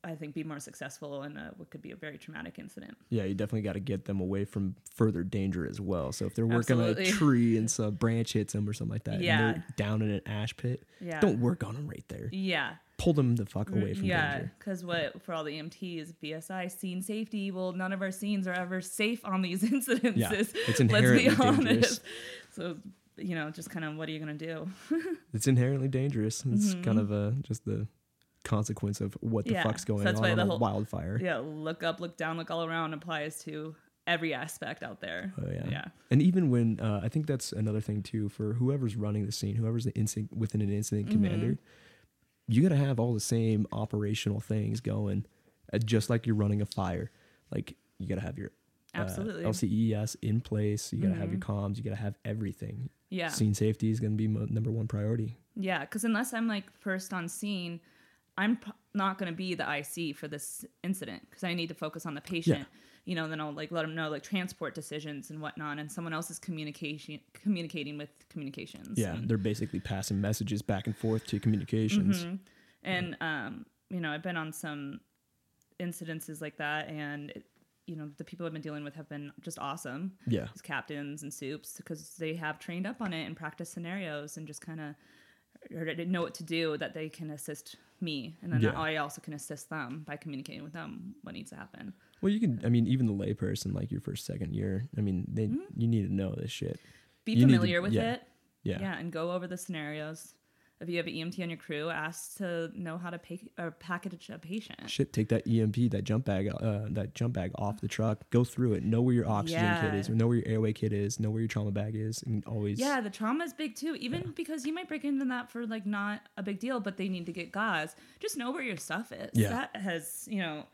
I think, be more successful in a, what could be a very traumatic incident. Yeah, you definitely got to get them away from further danger as well. So if they're working on a tree and some branch hits them or something like that, Yeah. and they're down in an ash pit, Yeah. don't work on them right there. Yeah. Pull them the fuck away from yeah. danger. Because what for all the EMTs, BSI, scene safety, well, none of our scenes are ever safe on these incidences. Yeah, it's Let's inherently be honest. dangerous. So, you know, just kind of what are you going to do? It's inherently dangerous. It's kind of a just the consequence of what the Mm-hmm. Yeah, fuck's so going that's on why on the a whole- wildfire. yeah. Look up, look down, look all around applies to every aspect out there. Oh yeah. Yeah. And even when uh, I think that's another thing too for whoever's running the scene, whoever's the incident within an incident Mm-hmm. commander, you got to have all the same operational things going, uh, just like you're running a fire. Like you got to have your uh, Absolutely. LCES in place. You got to have your comms. You got to have everything. Yeah. Scene safety is going to be mo- number one priority. Yeah, because unless I'm like first on scene, I'm p- not going to be the IC for this incident because I need to focus on the patient. You know, then I'll like let them know like transport decisions and whatnot, and someone else is communication communicating with communications. Yeah, and, they're basically passing messages back and forth to communications. Mm-hmm. and um, you know, I've been on some incidences like that, and it, you know, the people I've been dealing with have been just awesome. Yeah, as captains and soups because they have trained up on it and practice scenarios and just kind of know what to do, that they can assist me, and then Yeah. I also can assist them by communicating with them what needs to happen. Well, you can. I mean, even the layperson, like your first, second year. I mean, they Mm-hmm. you need to know this shit. Be You need to- familiar with yeah. it, Yeah. yeah, and go over the scenarios. If you have an EMT on your crew, ask to know how to pay, or package a patient. Shit, take that EMP, that jump bag, uh, that jump bag off the truck. Go through it. Know where your oxygen kit is. Know where your airway kit is. Know where your trauma bag is, and always. Yeah, the trauma is big too. Even because you might break into that for like not a big deal, but they need to get gauze. Just know where your stuff is. Yeah. That has, you know,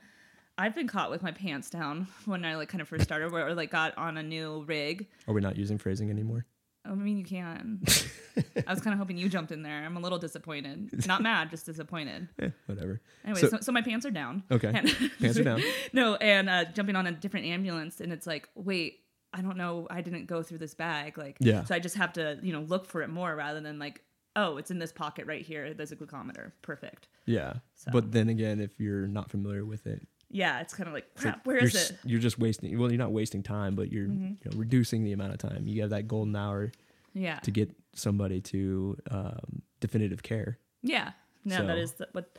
I've been caught with my pants down when I like kind of first started, where I like got on a new rig. Are we not using phrasing anymore? I mean, you can. I was kind of hoping you jumped in there. I'm a little disappointed. Not mad, just disappointed. Eh, whatever. Anyway, So- so, so, my pants are down. Okay. Pants are down. no, and uh, jumping on a different ambulance, and it's like, wait, I don't know, I didn't go through this bag, like, Yeah. So I just have to, you know, look for it more rather than like, oh, it's in this pocket right here. There's a glucometer, perfect. Yeah. So- But then again, if you're not familiar with it, Yeah, it's kind of like, it's like crap, where is it? You're just wasting. Well, you're not wasting time, but you're Mm-hmm. you know, reducing the amount of time. You have that golden hour Yeah, to get somebody to um, definitive care. yeah. No, that So- is the, what.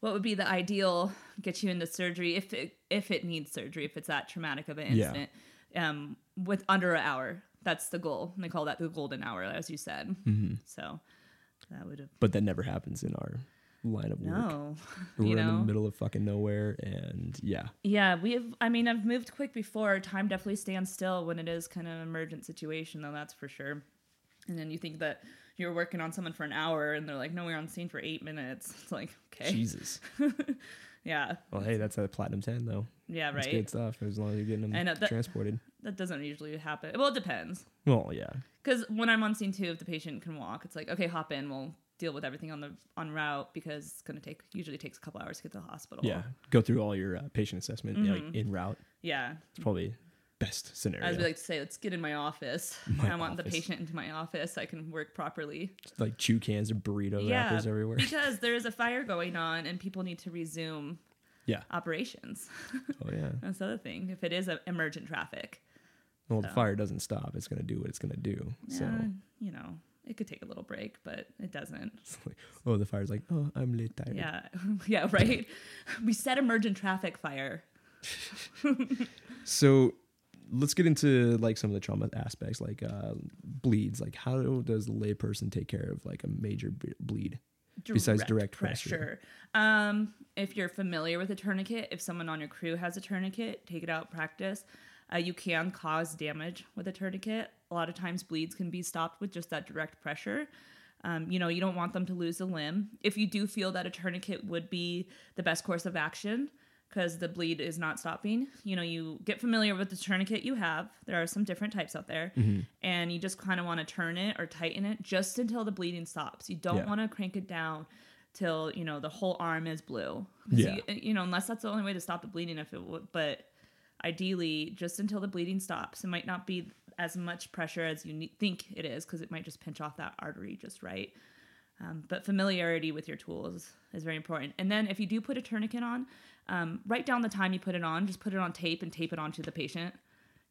What would be the ideal get you into surgery if it if it needs surgery if it's that traumatic of an Yeah. incident um with under an hour that's the goal and they call that the golden hour as you said Mm-hmm. so that would have But that never happens in our line of work. no We're you in the middle of fucking nowhere, and yeah, Yeah, we've. I mean, I've moved quick before. Time definitely stands still when it is kind of an emergent situation, though. That's for sure. And then you think that you're working on someone for an hour, and they're like, "No, we're on scene for eight minutes." It's like, okay, Jesus. yeah, Well, hey, that's a platinum ten though. yeah, That's right. good stuff as long as you're getting them know, that- transported. That doesn't usually happen. Well, it depends. Well, yeah, Because when I'm on scene two, if the patient can walk, it's like, okay, hop in. We'll deal with everything on the on route because it's gonna take usually takes a couple hours to get to the hospital. yeah. Go through all your uh, patient assessment Mm-hmm. like in route. yeah. It's probably best scenario. As we like to say, let's get in my office. My I want the patient into my office. so I can work properly. Just, like chew cans of burrito wrappers everywhere. because there is a fire going on and people need to resume Yeah. operations. Oh yeah. That's the other thing. If it is a emergent traffic, Well, the fire doesn't stop. It's gonna do what it's gonna do. So, you know, it could take a little break, but it doesn't. like, oh, the fire's like, oh, I'm late tired. Yeah, yeah, right. we said emergent traffic fire. So let's get into like some of the trauma aspects, like uh, bleeds. Like, how does the layperson take care of like a major bleed? Besides direct pressure. Um, if you're familiar with a tourniquet, if someone on your crew has a tourniquet, take it out practice. Uh, you can cause damage with a tourniquet. A lot of times, bleeds can be stopped with just that direct pressure. Um, you know, you don't want them to lose a limb. If you do feel that a tourniquet would be the best course of action because the bleed is not stopping, you know, you get familiar with the tourniquet you have. There are some different types out there, and you just kind of want to turn it or tighten it just until the bleeding stops. You don't Yeah. want to crank it down till you know the whole arm is blue. Yeah. You, you know, unless that's the only way to stop the bleeding. If it would, but ideally, just until the bleeding stops. It might not be as much pressure as you think it is because it might just pinch off that artery just right. Um, but familiarity with your tools is very important. And then if you do put a tourniquet on, um, write down the time you put it on. Just put it on tape and tape it onto the patient.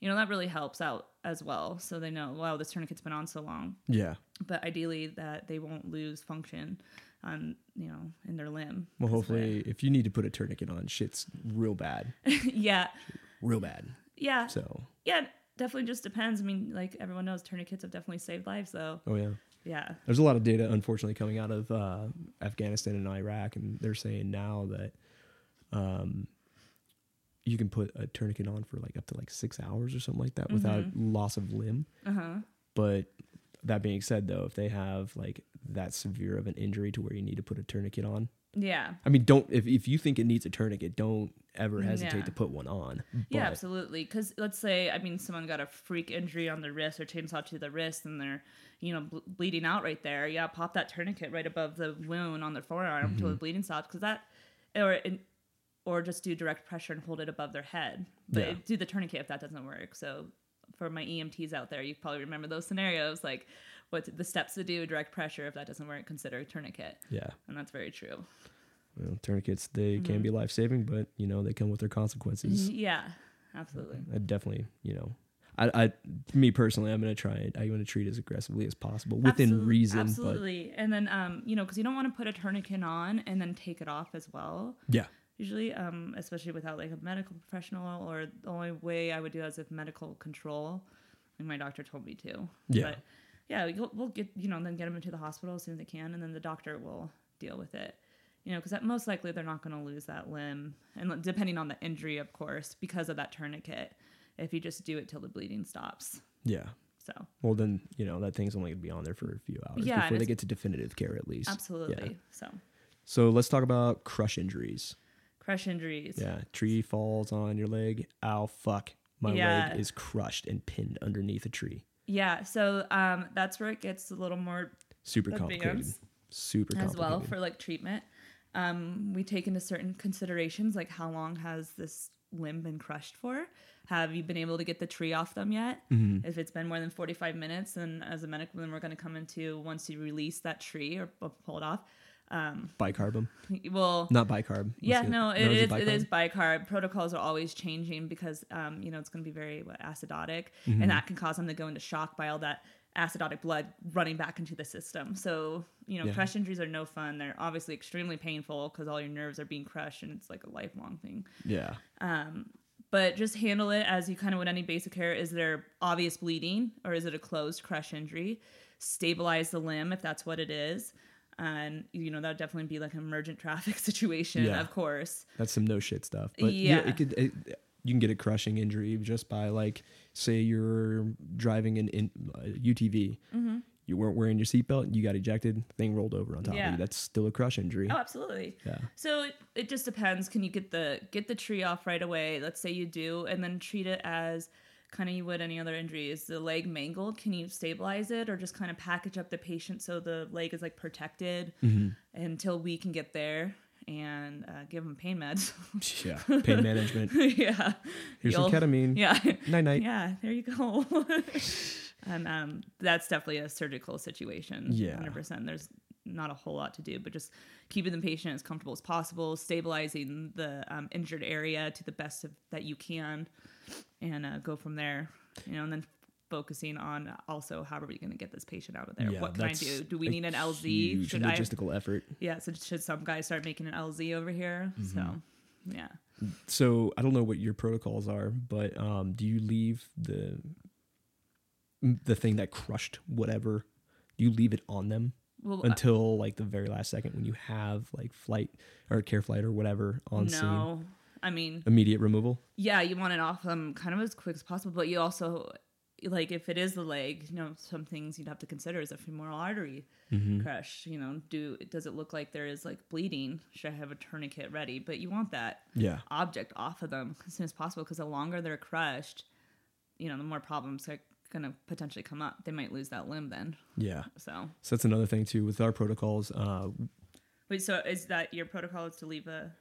You know that really helps out as well, so they know wow this tourniquet's been on so long. Yeah. But ideally that they won't lose function on you know in their limb. Well, That's the way- hopefully, if you need to put a tourniquet on, shit's real bad, yeah, real bad. yeah, So, yeah. Definitely just depends. I mean, like everyone knows, tourniquets have definitely saved lives, though. oh yeah. Yeah. There's a lot of data, unfortunately, coming out of uh, Afghanistan and Iraq, and they're saying now that um, you can put a tourniquet on for like up to like six hours or something like that without loss of limb. Uh huh. But that being said, though, if they have like that severe of an injury to where you need to put a tourniquet on, Yeah. I mean, don't if if you think it needs a tourniquet, don't ever hesitate yeah. to put one on. Yeah, absolutely. Because let's say, I mean, someone got a freak injury on the wrist or chainsaw to the wrist, and they're, you know, ble- bleeding out right there. Yeah, pop that tourniquet right above the wound on their forearm until Mm-hmm. the bleeding stops. Because that, or or just do direct pressure and hold it above their head. But Yeah. do the tourniquet if that doesn't work. So for my EMTs out there, you probably remember those scenarios, like what the steps to do direct pressure if that doesn't work. Consider a tourniquet, Yeah, and that's very true. well, tourniquets they can Mm-hmm. be life saving, but you know they come with their consequences. Yeah, absolutely. I definitely, you know, I, I, me personally, I'm gonna try it. I'm gonna treat as aggressively as possible within Absolute- reason. Absolutely. And then, um, you know, because you don't want to put a tourniquet on and then take it off as well. Yeah, Usually, um, especially without like a medical professional, or the only way I would do that is if medical control. Like my doctor told me to. Yeah. But yeah, we'll, we'll get you know then get them into the hospital as soon as they can, and then the doctor will deal with it. You know, because most likely they're not going to lose that limb, and depending on the injury, of course, because of that tourniquet. If you just do it till the bleeding stops, yeah. so Well, then you know that thing's only gonna be on there for a few hours Yeah, before they get to definitive care, at least. absolutely. Yeah. So So let's talk about crush injuries. crush injuries. Yeah, tree falls on your leg. Ow, fuck. My Yeah. leg is crushed and pinned underneath a tree. Yeah, so um, that's where it gets a little more Super complicated. Super as well for like treatment. Um, we take into certain considerations like how long has this limb been crushed for? Have you been able to get the tree off them yet? Mm-hmm. If it's been more than 45 minutes, then as a medical, then we're going to come into once you release that tree or pull it off. Um, bicarb well, Not bicarb. yeah, no, it is is. bicarb? It is bicarb. Protocols are always changing because, um, you know, it's going to be very what, acidotic, Mm-hmm. and that can cause them to go into shock by all that acidotic blood running back into the system. So, you know, Yeah. crush injuries are no fun. They're obviously extremely painful because all your nerves are being crushed, and it's like a lifelong thing. Yeah. Um, But just handle it as you kind of would any basic care. Is there obvious bleeding, or is it a closed crush injury? Stabilize the limb if that's what it is. And you know that would definitely be like an emergent traffic situation, Yeah. of course. That's some no shit stuff. But yeah, Yeah. it could. It, you can get a crushing injury just by like, say you're driving an in, uh, UTV. Mm-hmm. You weren't wearing your seatbelt. You got ejected. Thing rolled over on top of you. That's still a crush injury. Oh, absolutely. Yeah. So it, it just depends. Can you get the get the tree off right away? Let's say you do, and then treat it as kind of you would any other injury. Is the leg mangled? Can you stabilize it, or just kind of package up the patient so the leg is like protected Mm-hmm. until we can get there and uh, give them pain meds? Yeah. Pain management. yeah. Here's some You'll- ketamine. Yeah. Night night. Yeah, there you go. and um, that's definitely a surgical situation. Yeah. 100%. There's not a whole lot to do, but just keeping the patient as comfortable as possible, stabilizing the um, injured area to the best of, that you can, and uh, go from there. You know, and then focusing on also how are we going to get this patient out of there? Yeah, what can I do? Do we need an LZ? Should I? logistical effort. Yeah. So should some guy start making an LZ over here? Mm-hmm. So, yeah. So I don't know what your protocols are, but um, do you leave the the thing that crushed whatever? Do you leave it on them Well, uh, until like the very last second when you have like flight or care flight or whatever on scene? I mean, Immediate removal. yeah, you want it off them kind of as quick as possible, but you also like if it is the leg, you know, some things you'd have to consider is a femoral artery Mm-hmm. crush. You know, do does it look like there is like bleeding? Should I have a tourniquet ready? But you want that Yeah. object off of them as soon as possible because the longer they're crushed, you know, the more problems are gonna potentially come up. They might lose that limb then. Yeah. So So that's another thing too with our protocols. Uh, wait, so is that your protocol is to leave a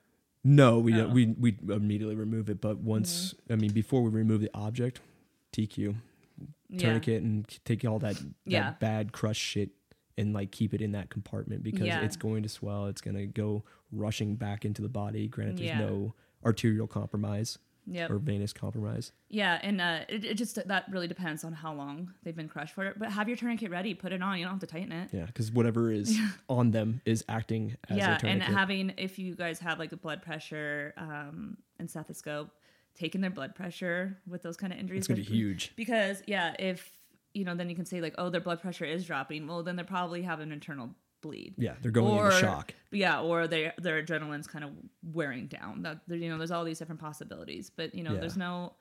no, we Oh. we we immediately remove it. But once Mm-hmm. I mean before we remove the object, TQ yeah. tourniquet and take all that, that Yeah. bad crush shit and like keep it in that compartment because Yeah. it's going to swell. It's going to go rushing back into the body. Granted, there's Yeah. no arterial compromise Yep. or venous compromise. Yeah, and uh, it, it just that really depends on how long they've been crushed for. It. But have your tourniquet ready, put it on. You don't have to tighten it. Yeah, because whatever is on them is acting as yeah, a tourniquet. and having if you guys have like a blood pressure um, and stethoscope, taking their blood pressure with those kind of injuries. it's going to be huge. because yeah, if you know, then you can say like, oh, their blood pressure is dropping. Well, then they're probably have an internal bleed. Yeah, they're going or, into shock. Yeah, or their their adrenaline's kind of wearing down. That you know, there's all these different possibilities, but you know, Yeah. there's no,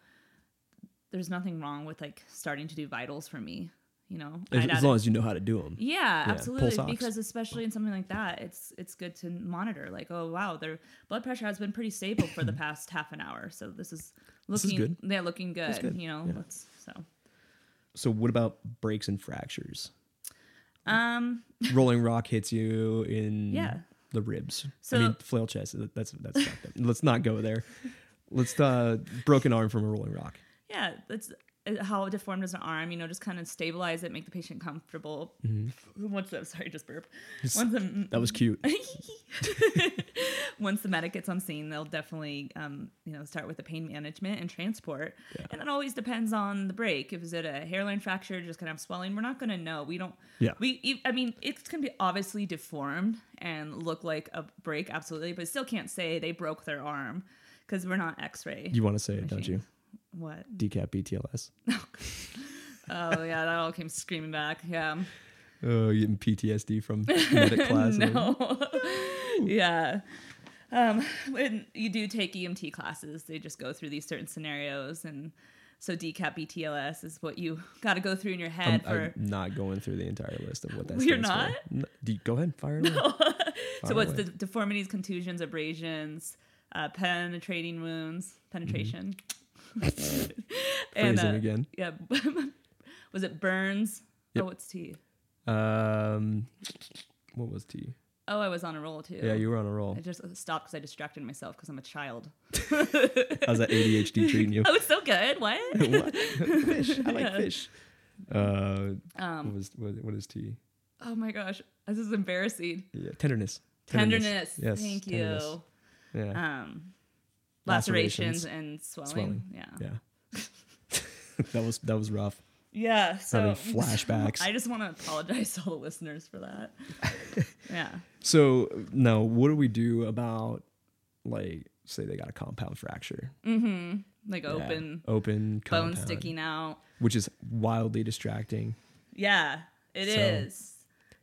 there's nothing wrong with like starting to do vitals for me. You know, As, as long it- as you know how to do them. yeah, pull absolutely. Because especially in something like that, it's it's good to monitor. Like, oh wow, their blood pressure has been pretty stable for the past half an hour, so this is This is looking good. yeah looking good. good, You know, yeah. so So what about breaks and fractures? Um Rolling rock hits you in Yeah. the ribs. So- I mean, flail chest. That's that's. up. Let's not go there. Let's uh, broken arm from a rolling rock. yeah, that's how deformed is an arm. You know, just kind of stabilize it, make the patient comfortable. Once the sorry, just burp. Once the That was cute. once the medic gets on scene, they'll definitely, um, you know, start with the pain management and transport. Yeah. And it always depends on the break. If is it a hairline fracture, just gonna have swelling, we're not gonna know. We don't. Yeah. We, I mean, it's gonna be obviously deformed and look like a break, absolutely, but still can't say they broke their arm because we're not X-ray. You want to say it, don't you? What? DCAP BTLS. Oh yeah, that all came screaming back. Yeah. Oh, you getting PTSD from medic class? no. yeah. Um, when you do take EMT classes, they just go through these certain scenarios, and so DCAP BTLS is what you got to go through in your I'm, head for. I'm not going through the entire list of what that You're not? for. No, you- go ahead, fire it. away. so Fire what's away. the deformities, contusions, abrasions, uh, penetrating wounds, penetration, and uh, again. yeah, was it burns? Yep. Oh, what's T? Um, what was T? Oh, I was on a roll too. Yeah, you were on a roll. I just stopped because I distracted myself because I'm a child. How's that ADHD treating you? Oh, it's so good. What? what? fish. I like Yeah. fish. Uh, what Um, was what, what is T? oh my gosh, this is embarrassing. Yeah, tenderness. Tenderness. Yes. Thank tenderness. you. Yeah. Um, lacerations, Lacerations. and swelling. Swelling. Yeah. yeah. that was that was rough. Yeah. So Having flashbacks. I just want to apologize to all the listeners for that. yeah. So now, what do we do about like say they got a compound fracture? Mm-hmm. Like Yeah. open open bone sticking out. which is wildly distracting. Yeah, it is.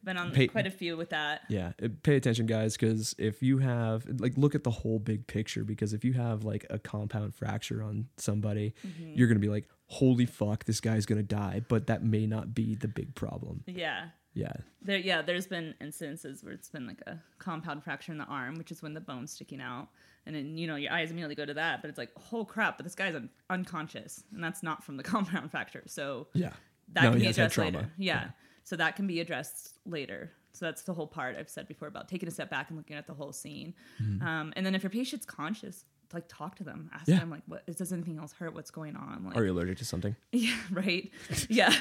Been on Pay- quite a few with that. Yeah, pay attention, guys, because if you have like look at the whole big picture, because if you have like a compound fracture on somebody, Mm-hmm. you're gonna be like, "Holy fuck, this guy's gonna die," but that may not be the big problem. Yeah. Yeah, There, yeah, there's been instances where it's been like a compound fracture in the arm, which is when the bone's sticking out, and then you know your eyes immediately go to that, but it's like, oh crap! But this guy's un- unconscious, and that's not from the compound fracture. So yeah. that No, can be addressed trauma. later. Yeah. So that can be addressed later. So that's the whole part I've said before about taking a step back and looking at the whole scene. Um, and then if your patient's conscious, like talk to them, ask. Yeah. them like, what does anything else hurt? What's going on? Like, Are you allergic to something? yeah, right. Yeah.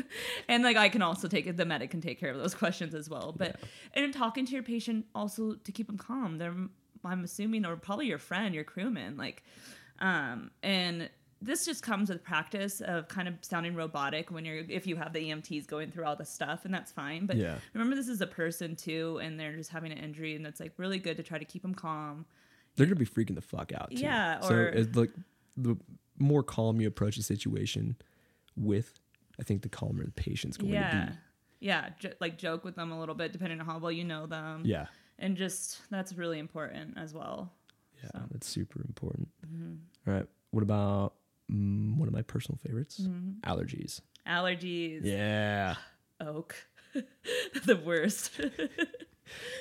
and like I can also take it, the medic can take care of those questions as well. But and talking to your patient also to keep them calm. They're I'm assuming or probably your friend, your crewman, like um and this just comes with practice of kind of sounding robotic when you're if you have the EMTs going through all the stuff and that's fine. But Yeah. remember this is a person too and they're just having an injury and it's like really good to try to keep them calm. They're gonna be freaking the fuck out. Too. Yeah, So it's like the more calm you approach the situation with, I think the calmer the patient's going yeah. to be. Yeah, j- like joke with them a little bit depending on how well you know them. Yeah. and just that's really important as well. Yeah, So. that's super important. Mm-hmm. All right. What about mm, one of my personal favorites? Mm-hmm. Allergies. Allergies, Yeah. oak, the worst.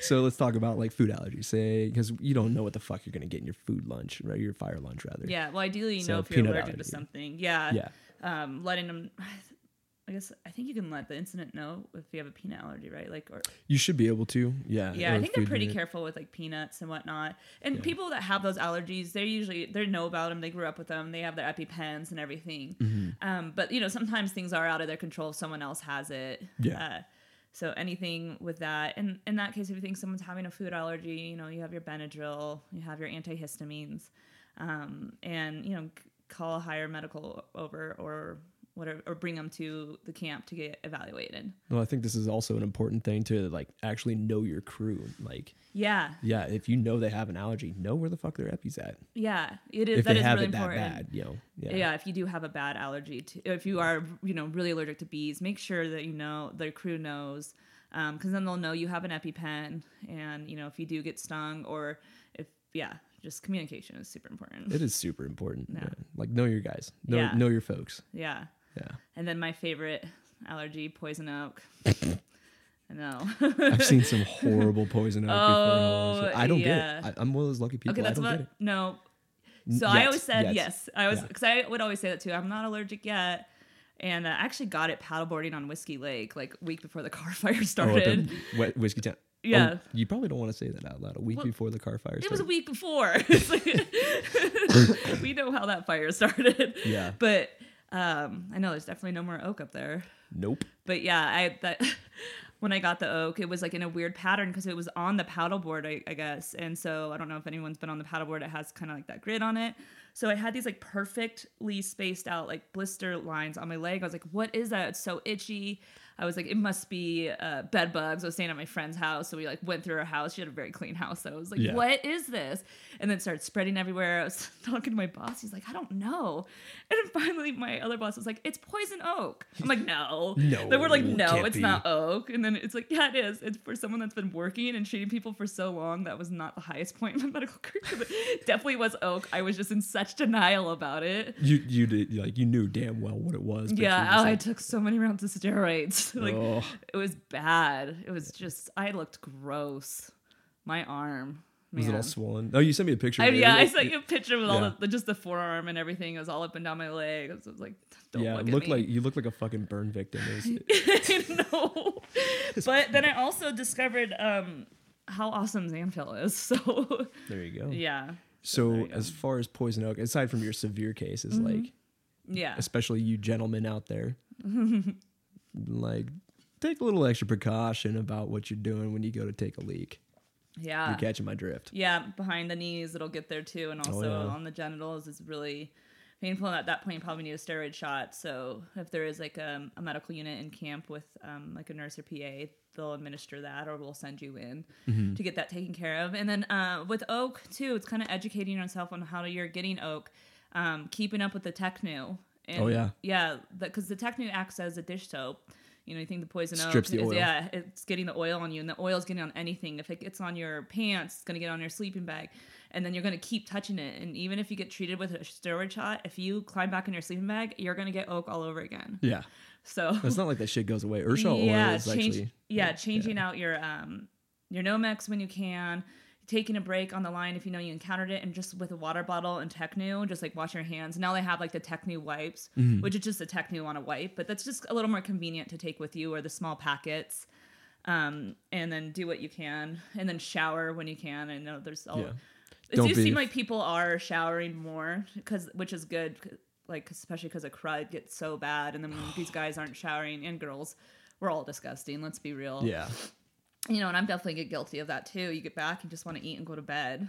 So let's talk about like food allergies. Say because you don't know what the fuck you're gonna get in your food lunch, right? Your fire lunch rather. yeah, well, ideally, you So know if you're allergic allergy. to something. Yeah, Yeah. Um, letting them. I guess I think you can let the incident know if you have a peanut allergy, right? Like, or You should be able to. Yeah. yeah, I think they're pretty careful with like peanuts and whatnot. And Yeah. people that have those allergies, they usually they know about them. They grew up with them. They have their EpiPens and everything. Mm-hmm. Um, but you know, sometimes things are out of their control. if Someone else has it. Yeah. Uh, so anything with that, and in that case, if you think someone's having a food allergy, you know, you have your Benadryl, you have your antihistamines, um, and you know, call a higher medical over or whatever, or bring them to the camp to get evaluated. Well, I think this is also an important thing to like actually know your crew. Like, Yeah, yeah, if you know they have an allergy, know where the fuck their epi's at. yeah, it is. if that they is have really it that important. bad, you know. Yeah. Yeah. if you do have a bad allergy to if you are you know really allergic to bees make sure that you know their crew knows um, because then they'll know you have an epipen and you know if you do get stung or if yeah just communication is super important It is super important. Yeah. Yeah. Like know your guys. Know Yeah. know your folks. yeah Yeah. and then my favorite allergy poison oak i know I've seen some horrible poison oak Oh, before. I don't yeah. get it. I, I'm one of those lucky people. okay I that's don't what get it. no So I always said yet. yes. I was Yeah. because I would always say that too. I'm not allergic yet, and uh, I actually got it paddleboarding on Whiskey Lake like a week before the Carr fire Oh, started. the wet Whiskeytown. Yeah. Oh, you probably don't want to say that out loud. A week Well, before the Carr fire started. It was a week before. We know how that fire started. Yeah. But um, I know there's definitely no more oak up there. Nope. But yeah, I that when I got the oak, it was like in a weird pattern because it was on the paddleboard, I, I guess. And so I don't know if anyone's been on the paddleboard. It has kind of like that grid on it. So I had these like perfectly spaced out like blister lines on my leg. I was like, what is that? It's so itchy. I was like, it must be uh, bed bugs. I was staying at my friend's house, so we like went through her house. She had a very clean house, so I was like, Yeah. what is this? And then it started spreading everywhere. I was talking to my boss. He's like, I don't know. And then finally, my other boss was like, it's poison oak. I'm like, no, No, They were like, no, it's be." not oak. And then it's like, yeah, it is. It's for someone that's been working and treating people for so long. That was not the highest point in my medical career. But definitely was oak. I was just in such denial about it. You you did like you knew damn well what it was. Yeah, oh, I took so many rounds of steroids. like "Oh." it was bad. It was just I looked gross. My arm. was it all man. swollen? Oh, you sent me a picture. I, yeah, I It- sent you a picture with all yeah. the just the forearm and everything. It was all up and down my leg. I was, I was like, don't yeah, look it looked like you looked like a fucking burn victim. It was, no. But then I also discovered um how awesome Zanfel is. So there you go. yeah. So there you go. as far as poison oak, aside from your severe cases, like Yeah. especially you gentlemen out there, like take a little extra precaution about what you're doing when you go to take a leak. Yeah. You're catching my drift. Yeah, behind the knees, it'll get there too, and also Oh, yeah. on the genitals is really painful. And at that point, you probably need a steroid shot. So if there is like a, a medical unit in camp with um, like a nurse or PA, they'll administer that, or we'll send you in Mm-hmm. to get that taken care of. And then uh, with oak too, it's kind of educating yourself on how you're getting oak, um, keeping up with the Tecnu. And, Oh, yeah. yeah, because the Tecnu acts as a dish soap. You know, you think the poison Strips oak the is oil. yeah, it's getting the oil on you, and the oil's getting on anything. If it gets on your pants, it's gonna get on your sleeping bag, and then you're gonna keep touching it. And even if you get treated with a steroid shot, if you climb back in your sleeping bag, you're gonna get oak all over again. Yeah, So it's not like that shit goes away. Ursha yeah, oil is change, actually yeah, changing out your um your Nomex when you can, taking a break on the line if you know you encountered it, and just with a water bottle and Tecnu, just like wash your hands. Now they have like the Tecnu wipes, Mm-hmm. which is just a Tecnu on a wipe, but that's just a little more convenient to take with you or the small packets. Um, and then do what you can, and then shower when you can. I know there's all. Yeah. It Don't does seem like people are showering more because, which is good like especially because a crud gets so bad, and then these guys aren't showering and girls, we're all disgusting. Let's be real. yeah. You know, and I'm definitely get guilty of that too. You get back, you just want to eat and go to bed,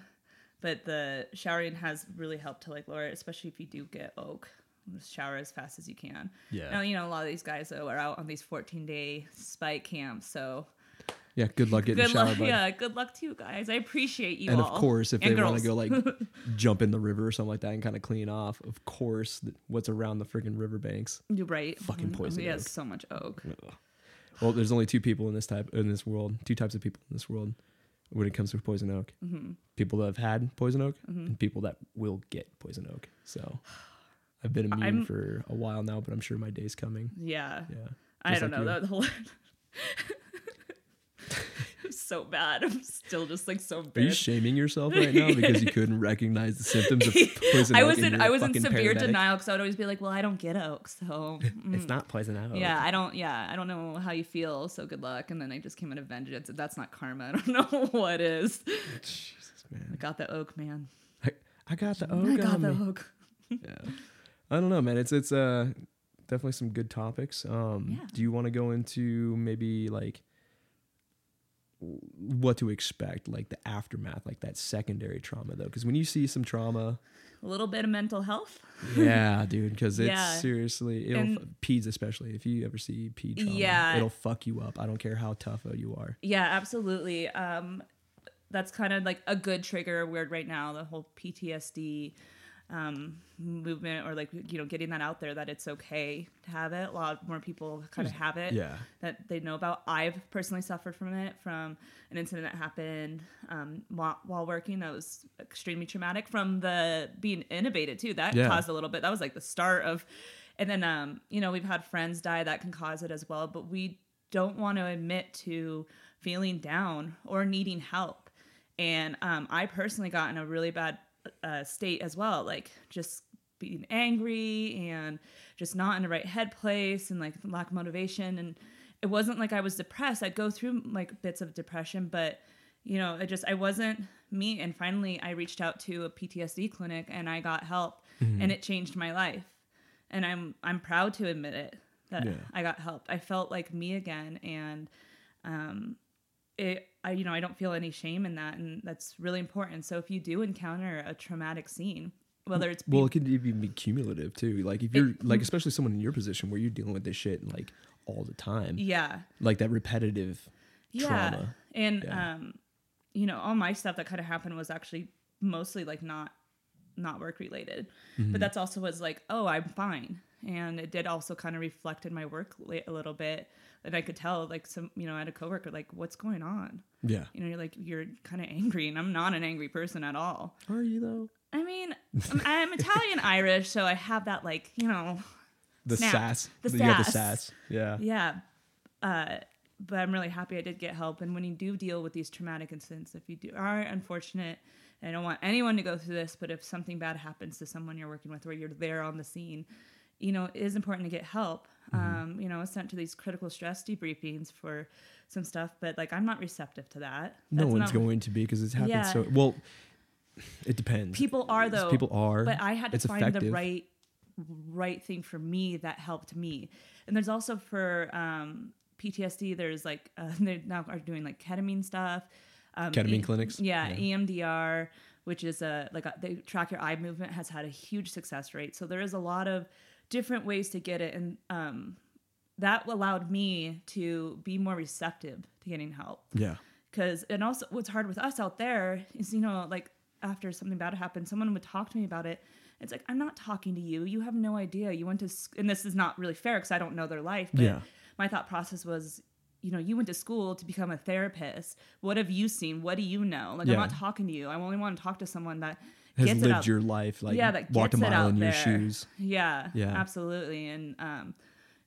but the showering has really helped to like lower it, especially if you do get oak. Just shower as fast as you can. Yeah. Now you know a lot of these guys though are out on these 14 day spike camps, so Yeah, good luck getting good showered. luck. Yeah, good luck to you guys. I appreciate you And all. of course, if And they want to go like jump in the river or something like that and kind of clean off, of course, what's around the freaking riverbanks. You're right. Fucking mm-hmm. oh, poison Yes, oak. so much oak. Well, there's only two people in this type in this world, two types of people in this world when it comes to poison oak. Mm-hmm. People that have had poison oak and people that will get poison oak. So I've been immune I'm- for a while now, but I'm sure my day's coming. Yeah. Yeah. I don't like know. you. That whole so bad. I'm still just like so Are you shaming yourself right now because you couldn't recognize the symptoms of poison I oak? was in you're was in severe paramedic? denial because I would always be like, "Well, I don't get oak, so It's not poison oak. yeah, I don't. Yeah, I don't know how you feel. So good luck." And then I just came out of vengeance. That's not karma. I don't know what is. Jesus, man, I got the oak, man. I, I got the oak I got the me. oak. yeah. I don't know, man. It's it's uh definitely some good topics. Um Yeah. do you want to go into maybe like what to expect, like the aftermath, like that secondary trauma though? Because when you see some trauma, A little bit of mental health. yeah, dude, because it's Yeah. seriously, it'll And- f- peds especially. If you ever see ped trauma, Yeah. it'll fuck you up. I don't care how tough you are. Yeah, absolutely. Um, that's kind of like a good trigger word right now. The whole PTSD um, movement, or like you know, getting that out there that it's okay to have it. A lot more people kind of have it. Yeah. That they know about. I've personally suffered from it from an incident that happened um, while, while working. That was extremely traumatic. From the being intubated too. That Yeah. caused a little bit. That was like the start of. And then um, you know we've had friends die that can cause it as well. But we don't want to admit to feeling down or needing help. And um, I personally got in a really bad uh, state as well, like just being angry and just not in the right head place and like lack of motivation. And it wasn't like I was depressed. I'd go through like bits of depression, but you know, it just I wasn't me. And finally, I reached out to a PTSD clinic and I got help, and it changed my life. And I'm I'm proud to admit it that Yeah. I got help. I felt like me again, and um, it I you know I don't feel any shame in that, and that's really important. So if you do encounter a traumatic scene, whether it's Well, it could even be cumulative too. Like if you're like, especially someone in your position where you're dealing with this shit like all the time, yeah, like that repetitive yeah, trauma. and Yeah. um, you know all my stuff that kind of happened was actually mostly like not not work related, Mm-hmm. but that's also was like oh I'm fine, and it did also kind of reflect in my work a little bit. And I could tell, like some, you know, I had a coworker, like, what's going on? Yeah. You know, you're like, you're kind of angry, and I'm not an angry person at all. Are you though? I mean, I'm, I'm Italian Irish, so I have that like you know, The Snap. sass. The You got the sass. sass. Yeah. yeah. Uh, but I'm really happy I did get help. And when you do deal with these traumatic incidents, if you do are unfortunate, and I don't want anyone to go through this, but if something bad happens to someone you're working with, where you're there on the scene, you know, it is important to get help. Um, you know, was sent to these critical stress debriefings for some stuff, but like I'm not receptive to that. No one's going to be because it's happened Yeah. so well. It depends. People are though. People are. but I had to find the right right thing for me that helped me. And there's also for um, PTSD. There's like uh, they now are doing like ketamine stuff. Um, Ketamine clinics? Yeah, Yeah. EMDR, which is a like a, they track your eye movement, has had a huge success rate. So there is a lot of different ways to get it, and um, that allowed me to be more receptive to getting help. Yeah. because and also what's hard with us out there is you know like after something bad happened someone would talk to me about it. It's like i'm not talking to you. You have no idea. You went to sc- and this is not really fair because i don't know their life but Yeah. my thought process was you know you went to school to become a therapist. What have you seen? What do you know? Like Yeah. i'm not talking to you. I only want to talk to someone that Has lived out your life, like yeah, that walked a mile in your shoes. Yeah, Yeah. absolutely. And um,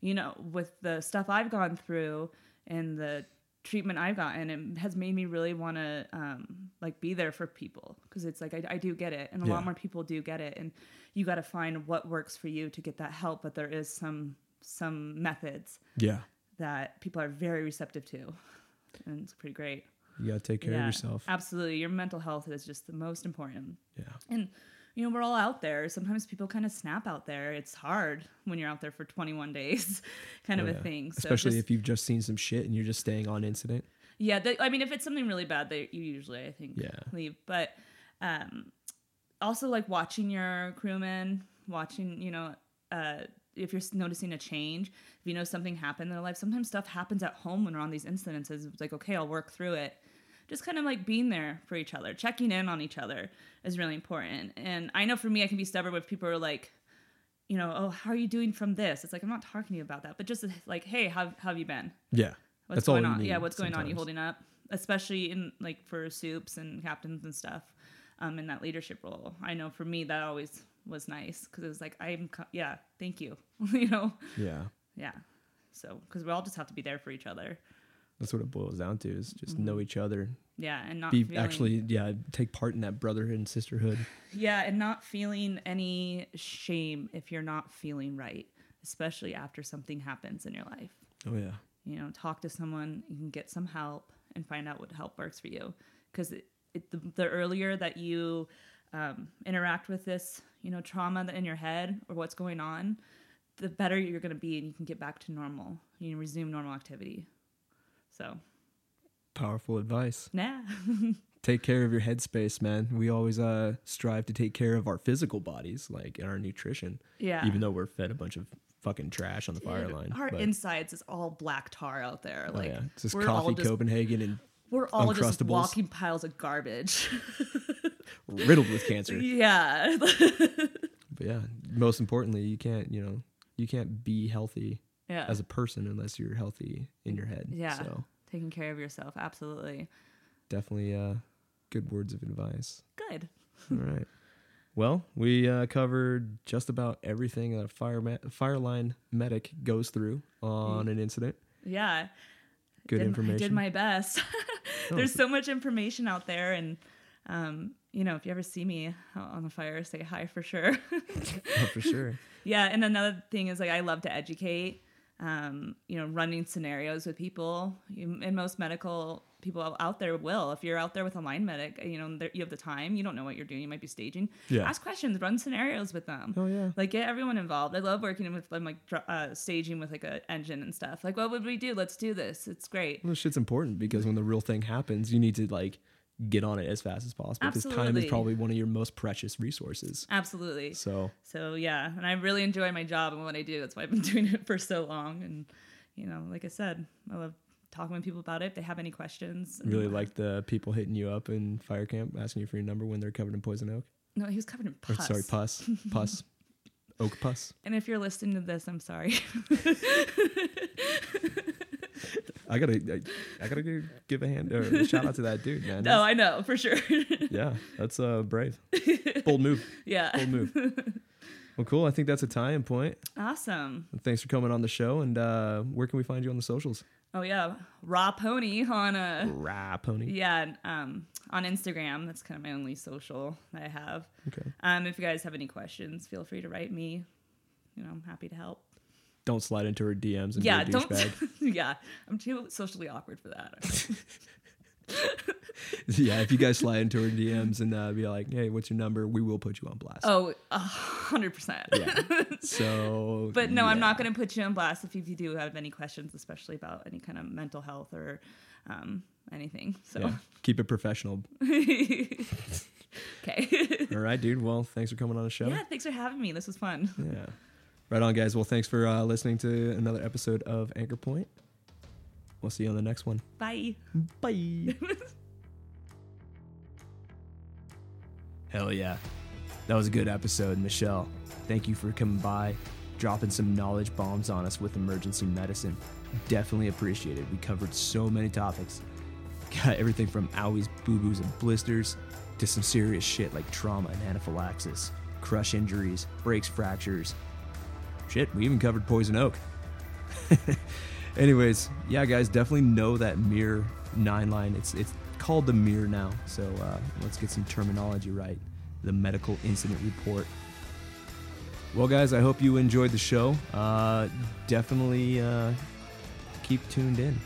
you know, with the stuff I've gone through and the treatment I've gotten, it has made me really want to um, like be there for people because it's like I, I do get it, and a Yeah. lot more people do get it, and you got to find what works for you to get that help. But there is some some methods Yeah. that people are very receptive to, and it's pretty great. You gotta take care yeah, of yourself. Absolutely, your mental health is just the most important. Yeah. And you know, we're all out there. Sometimes people kind of snap out there. It's hard when you're out there for 21 days, kind of a yeah. thing. So Especially just- if you've just seen some shit and you're just staying on incident. yeah, they, I mean, if it's something really bad, that you usually I think Yeah. leave. But um, also like watching your crewmen, watching you know, uh, if you're noticing a change, if you know something happened in their life, sometimes stuff happens at home when we're on these incidences. It's like okay, I'll work through it. Just kind of like being there for each other, checking in on each other is really important. And I know for me, I can be stubborn if people are like, you know, oh, how are you doing from this? It's like I'm not talking to you about that, but just like, hey, how, how have you been? Yeah. What's That's going all on? yeah, what's going on? You holding up, especially in like for soups and captains and stuff, um, in that leadership role. I know for me that always was nice because it was like I'm, co- yeah, thank you, you know, Yeah. yeah. So because we all just have to be there for each other, That's what it boils down to is just Mm-hmm. know each other. yeah, and not Be feeling, actually, yeah, take part in that brotherhood and sisterhood. yeah, and not feeling any shame if you're not feeling right, especially after something happens in your life. Oh yeah. you know talk to someone you can get some help and find out what help works for you because it, it, the, the earlier that you um, interact with this you know trauma in your head or what's going on the better you're going to be and you can get back to normal you can resume normal activity so Powerful advice. yeah Take care of your headspace, man. We always uh strive to take care of our physical bodies, like in our nutrition. yeah Even though we're fed a bunch of fucking trash on the fire line. our but- insides is all black tar out there oh, like yeah. It's just we're all coffee, just Copenhagen, and we're all just walking piles of garbage riddled with cancer. yeah But yeah, most importantly, you can't, you know, you can't be healthy yeah as a person unless you're healthy in your head. Yeah. So taking care of yourself absolutely definitely uh good words of advice. good All right. Well, we uh, covered just about everything that a fire ma- fire line medic goes through on an incident. Yeah. Good did, information. I did my best. There's so much information out there, and um, you know, if you ever see me on the fire, say hi for sure. oh, for sure. yeah, and another thing is like I love to educate. Um, you know, running scenarios with people. You, and most medical people out- there will. If you're out there with a line medic, you know you have the time. You don't know what you're doing. You might be staging. Yeah. Ask questions. Run scenarios with them. Oh, yeah. Like get everyone involved. I love working with them, like uh, staging with like a engine and stuff. Like what would we do? Let's do this. It's great. Well, shit's important because when the real thing happens, you need to like get on it as fast as possible because time is probably one of your most precious resources. Absolutely. So So yeah, and I really enjoy my job and what I do. That's why I've been doing it for so long. And you know, like I said, I love talking with people about it. If they have any questions, really like the people hitting you up in fire camp asking you for your number when they're covered in poison oak. No, he was covered in Or pus. sorry, pus, pus, oak pus. And if you're listening to this, I'm sorry. I gotta, I, I gotta give- give a hand or a shout out to that dude, man. no, I know for sure. yeah, that's uh brave, bold move, yeah. bold move. Well, cool. I think that's a tie-in point. Awesome. Thanks for coming on the show. And uh, where can we find you on the socials? Oh yeah, rawponi on a Raponi. yeah um on Instagram. That's kind of my only social that I have. Okay. Um, if you guys have any questions, feel free to write me. You know, I'm happy to help. Don't slide into her DMs and yeah, be a don't. douchebag. yeah, I'm too socially awkward for that. yeah, if you guys slide into her DMs and uh, be like, "Hey, what's your number?" We will put you on blast. oh, a hundred percent. Yeah. So, But no, I'm not going to put you on blast if you do have any questions, especially about any kind of mental health or um, anything. So, Yeah. Keep it professional. okay. All right, dude. Well, thanks for coming on the show. yeah, thanks for having me. This was fun. Yeah. Right on, guys. Well, thanks for uh, listening to another episode of Anchor Point. We'll see you on the next one. Bye. Bye. Hell yeah. That was a good episode, Michelle. Thank you for coming by, dropping some knowledge bombs on us with emergency medicine. Definitely appreciate it. We covered so many topics. Got everything from owies, boo boos, and blisters to some serious shit like trauma and anaphylaxis, crush injuries, breaks, fractures. Shit, we even covered poison oak. Anyways, yeah, guys, definitely know that mirror nine line. It's it's called the mirror now. So uh, let's get some terminology right. The medical incident report. Well, guys, I hope you enjoyed the show. Uh, definitely uh, keep tuned in.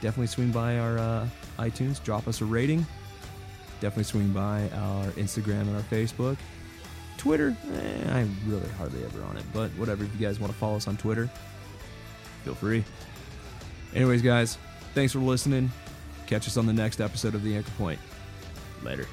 Definitely swing by our uh, iTunes, drop us a rating. Definitely swing by our Instagram and our Facebook. Twitter, eh, I'm really hardly ever on it, but whatever. If you guys want to follow us on Twitter, feel free. Anyways, guys, thanks for listening. Catch us on the next episode of The Anchor Point. Later.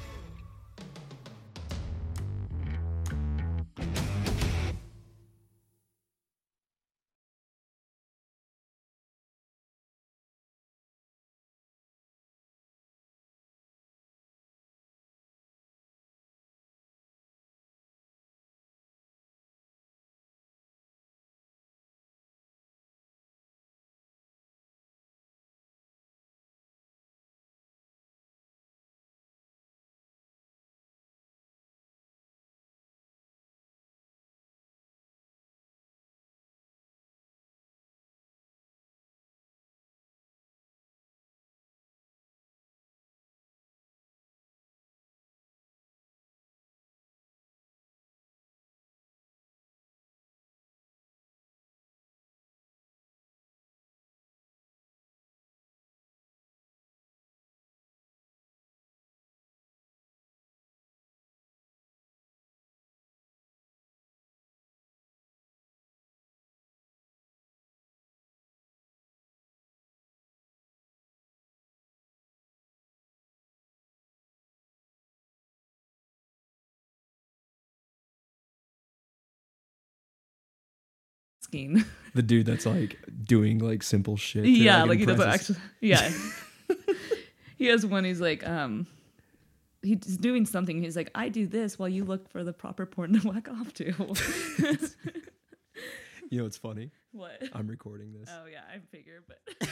Skiing. The dude that's like doing like simple shit. to, yeah, like he doesn't actually. Yeah. he has one. He's like, um, he's doing something. He's like, I do this while you look for the proper porn to whack off to. You know, it's funny. what? I'm recording this. Oh yeah, I figure, but